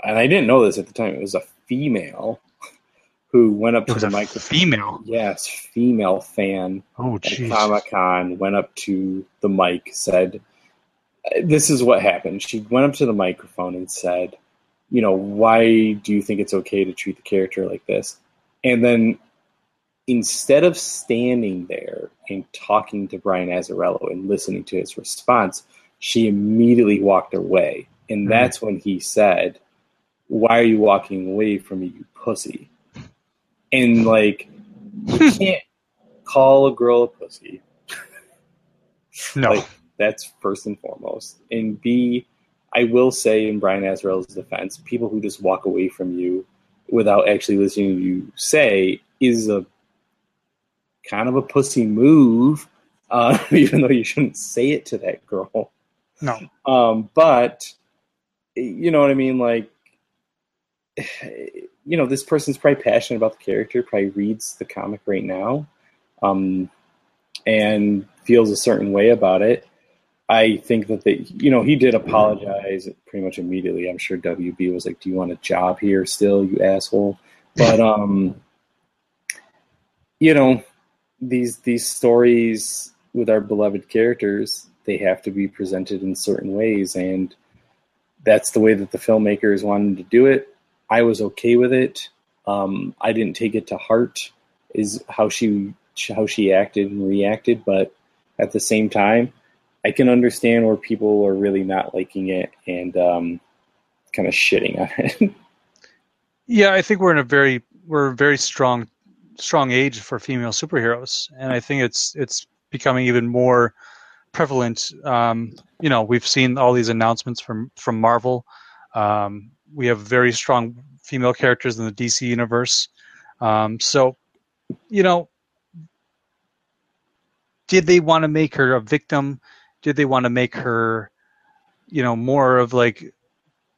and I didn't know this at the time, it was a female who went up It to the microphone. female. Yes, female fan Oh, at jeez. Comic Con went up to the mic, said, This is what happened. She went up to the microphone and said, You know, why do you think it's okay to treat the character like this? And then instead of standing there and talking to Brian Azzarello and listening to his response, she immediately walked away. And Mhm. that's when he said, Why are you walking away from me, you pussy? And like, you can't call a girl a pussy. No. Like, that's first and foremost. And B, I will say in Brian Azzarello's defense, people who just walk away from you without actually listening to you say is a kind of a pussy move, uh, even though you shouldn't say it to that girl. no. Um, but you know what I mean? Like, you know, this person's probably passionate about the character, probably reads the comic right now, um, and feels a certain way about it. I think that they, you know, he did apologize pretty much immediately. I'm sure WB was like, "Do you want a job here still, you asshole?" But um, you know, these these stories with our beloved characters, they have to be presented in certain ways, and that's the way that the filmmakers wanted to do it. I was okay with it. Um, I didn't take it to heart, is how she how she acted and reacted, but at the same time, I can understand where people are really not liking it and um, kind of shitting on it. Yeah, I think we're in a very we're a very strong strong age for female superheroes, and I think it's it's becoming even more prevalent. Um, you know, we've seen all these announcements from from Marvel. Um, we have very strong female characters in the DC universe. Um, so, you know, did they want to make her a victim? Did they want to make her, you know, more of like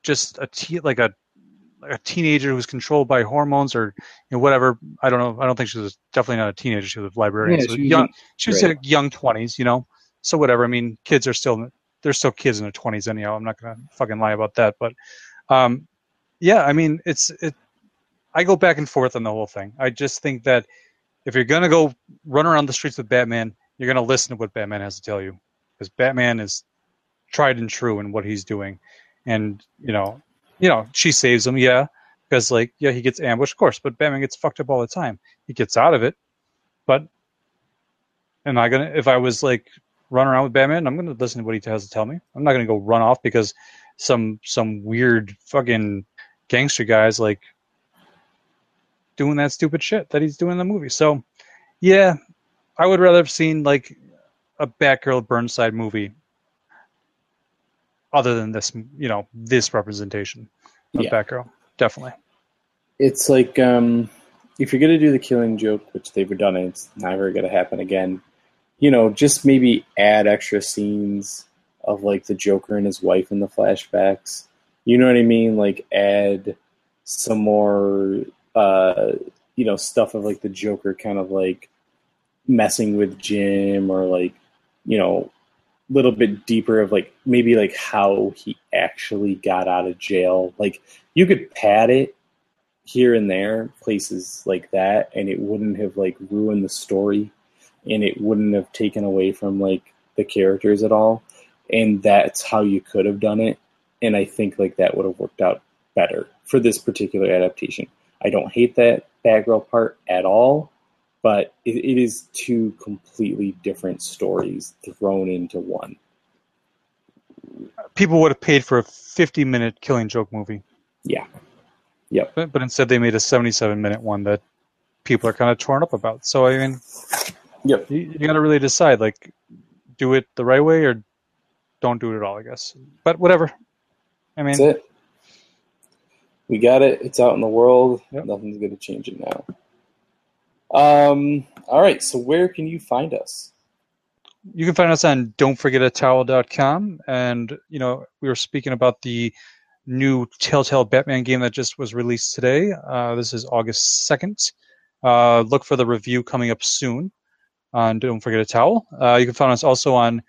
just a te- like a a teenager who's controlled by hormones or you know whatever. I don't know. I don't think she was definitely not a teenager. She was a librarian. Yeah, so she was young. She was in her young twenties. You know. So whatever. I mean, kids are still they're still kids in their twenties anyhow. I'm not gonna fucking lie about that. But um, yeah, I mean, it's it. I go back and forth on the whole thing. I just think that if you're gonna go run around the streets with Batman, you're gonna listen to what Batman has to tell you because Batman is tried and true in what he's doing, and you know, you know, she saves him, yeah, because like, yeah, he gets ambushed, of course, but Batman gets fucked up all the time. He gets out of it, but am I gonna? If I was like run around with Batman, I'm gonna listen to what he has to tell me. I'm not gonna go run off because some some weird fucking gangster guys like doing that stupid shit that he's doing in the movie. So, yeah, I would rather have seen like a Batgirl Burnside movie other than this, you know, this representation of Yeah. Batgirl. Definitely. it's like um, if you're gonna do the killing joke, which they've done, it, it's never gonna happen again. You know, just maybe add extra scenes of like the Joker and his wife in the flashbacks. You know what I mean? Like add some more, uh, you know, stuff of like the Joker kind of like messing with Jim or like, you know, little bit deeper of like maybe like how he actually got out of jail. Like you could pad it here and there places like that and it wouldn't have like ruined the story and it wouldn't have taken away from like the characters at all and that's how you could have done it and i think like that would have worked out better for this particular adaptation i don't hate that Batgirl part at all but it, it is two completely different stories thrown into one people would have paid for a 50 minute Killing Joke movie. Yeah. Yep. But, but instead, they made a 77 minute one that people are kind of torn up about. So, I mean, Yep. you, you got to really decide like, do it the right way or don't do it at all, I guess. But whatever. I mean, That's it. We got it. It's out in the world. Yep. Nothing's going to change it now. Um. All right. So where can you find us? you can find us on don'tforgetatowel.com. And, you know, we were speaking about the new Telltale Batman game that just was released today. Uh, this is August 2nd. Uh, look for the review coming up soon on Don't Forget a Towel. Uh, you can find us also on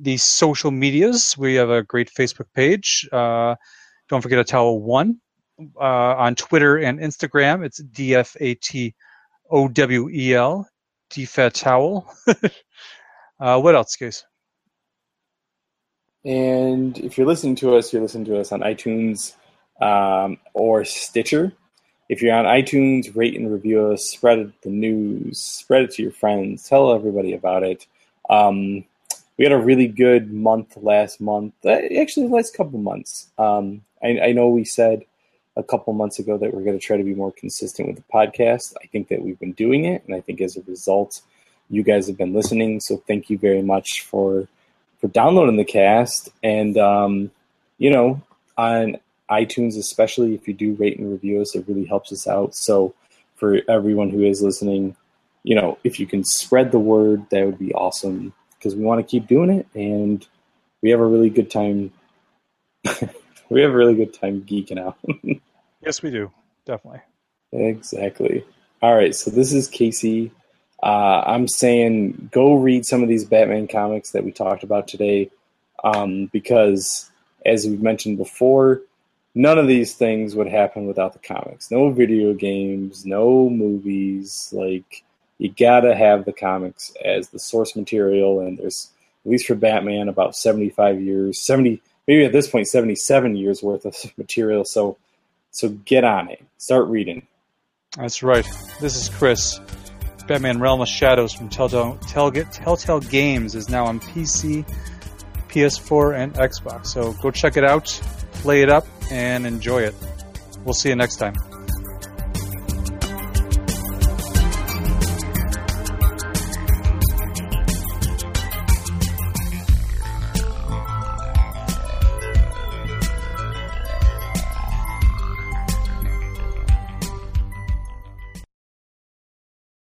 the social medias. We have a great Facebook page. Uh, Don't Forget a Towel 1. Uh, on Twitter and Instagram, it's DFAT OWEL, DFAT Towel. uh, what else, guys? And if you're listening to us, you're listening to us on iTunes um, or Stitcher. If you're on iTunes, rate and review us, spread the news, spread it to your friends, tell everybody about it. Um, we had a really good month last month, uh, actually, the last couple months. Um, I, I know we said a couple months ago that we're going to try to be more consistent with the podcast. I think that we've been doing it, and I think as a result, you guys have been listening. So thank you very much for for downloading the cast and um, you know on itunes especially if you do rate and review us it really helps us out so for everyone who is listening you know if you can spread the word that would be awesome because we want to keep doing it and we have a really good time we have a really good time geeking out Yes, we do. Definitely. Exactly. All right, so this is Casey. Uh, I'm saying go read some of these Batman comics that we talked about today, um, because as we've mentioned before, none of these things would happen without the comics. No video games, no movies. Like you gotta have the comics as the source material, and there's at least for Batman about 75 years, 70 maybe at this point 77 years worth of material. So so get on it, start reading. That's right. This is Chris. Batman Realm of Shadows from Telltale, Telltale, Telltale Games is now on PC, PS4, and Xbox. So go check it out, play it up, and enjoy it. We'll see you next time.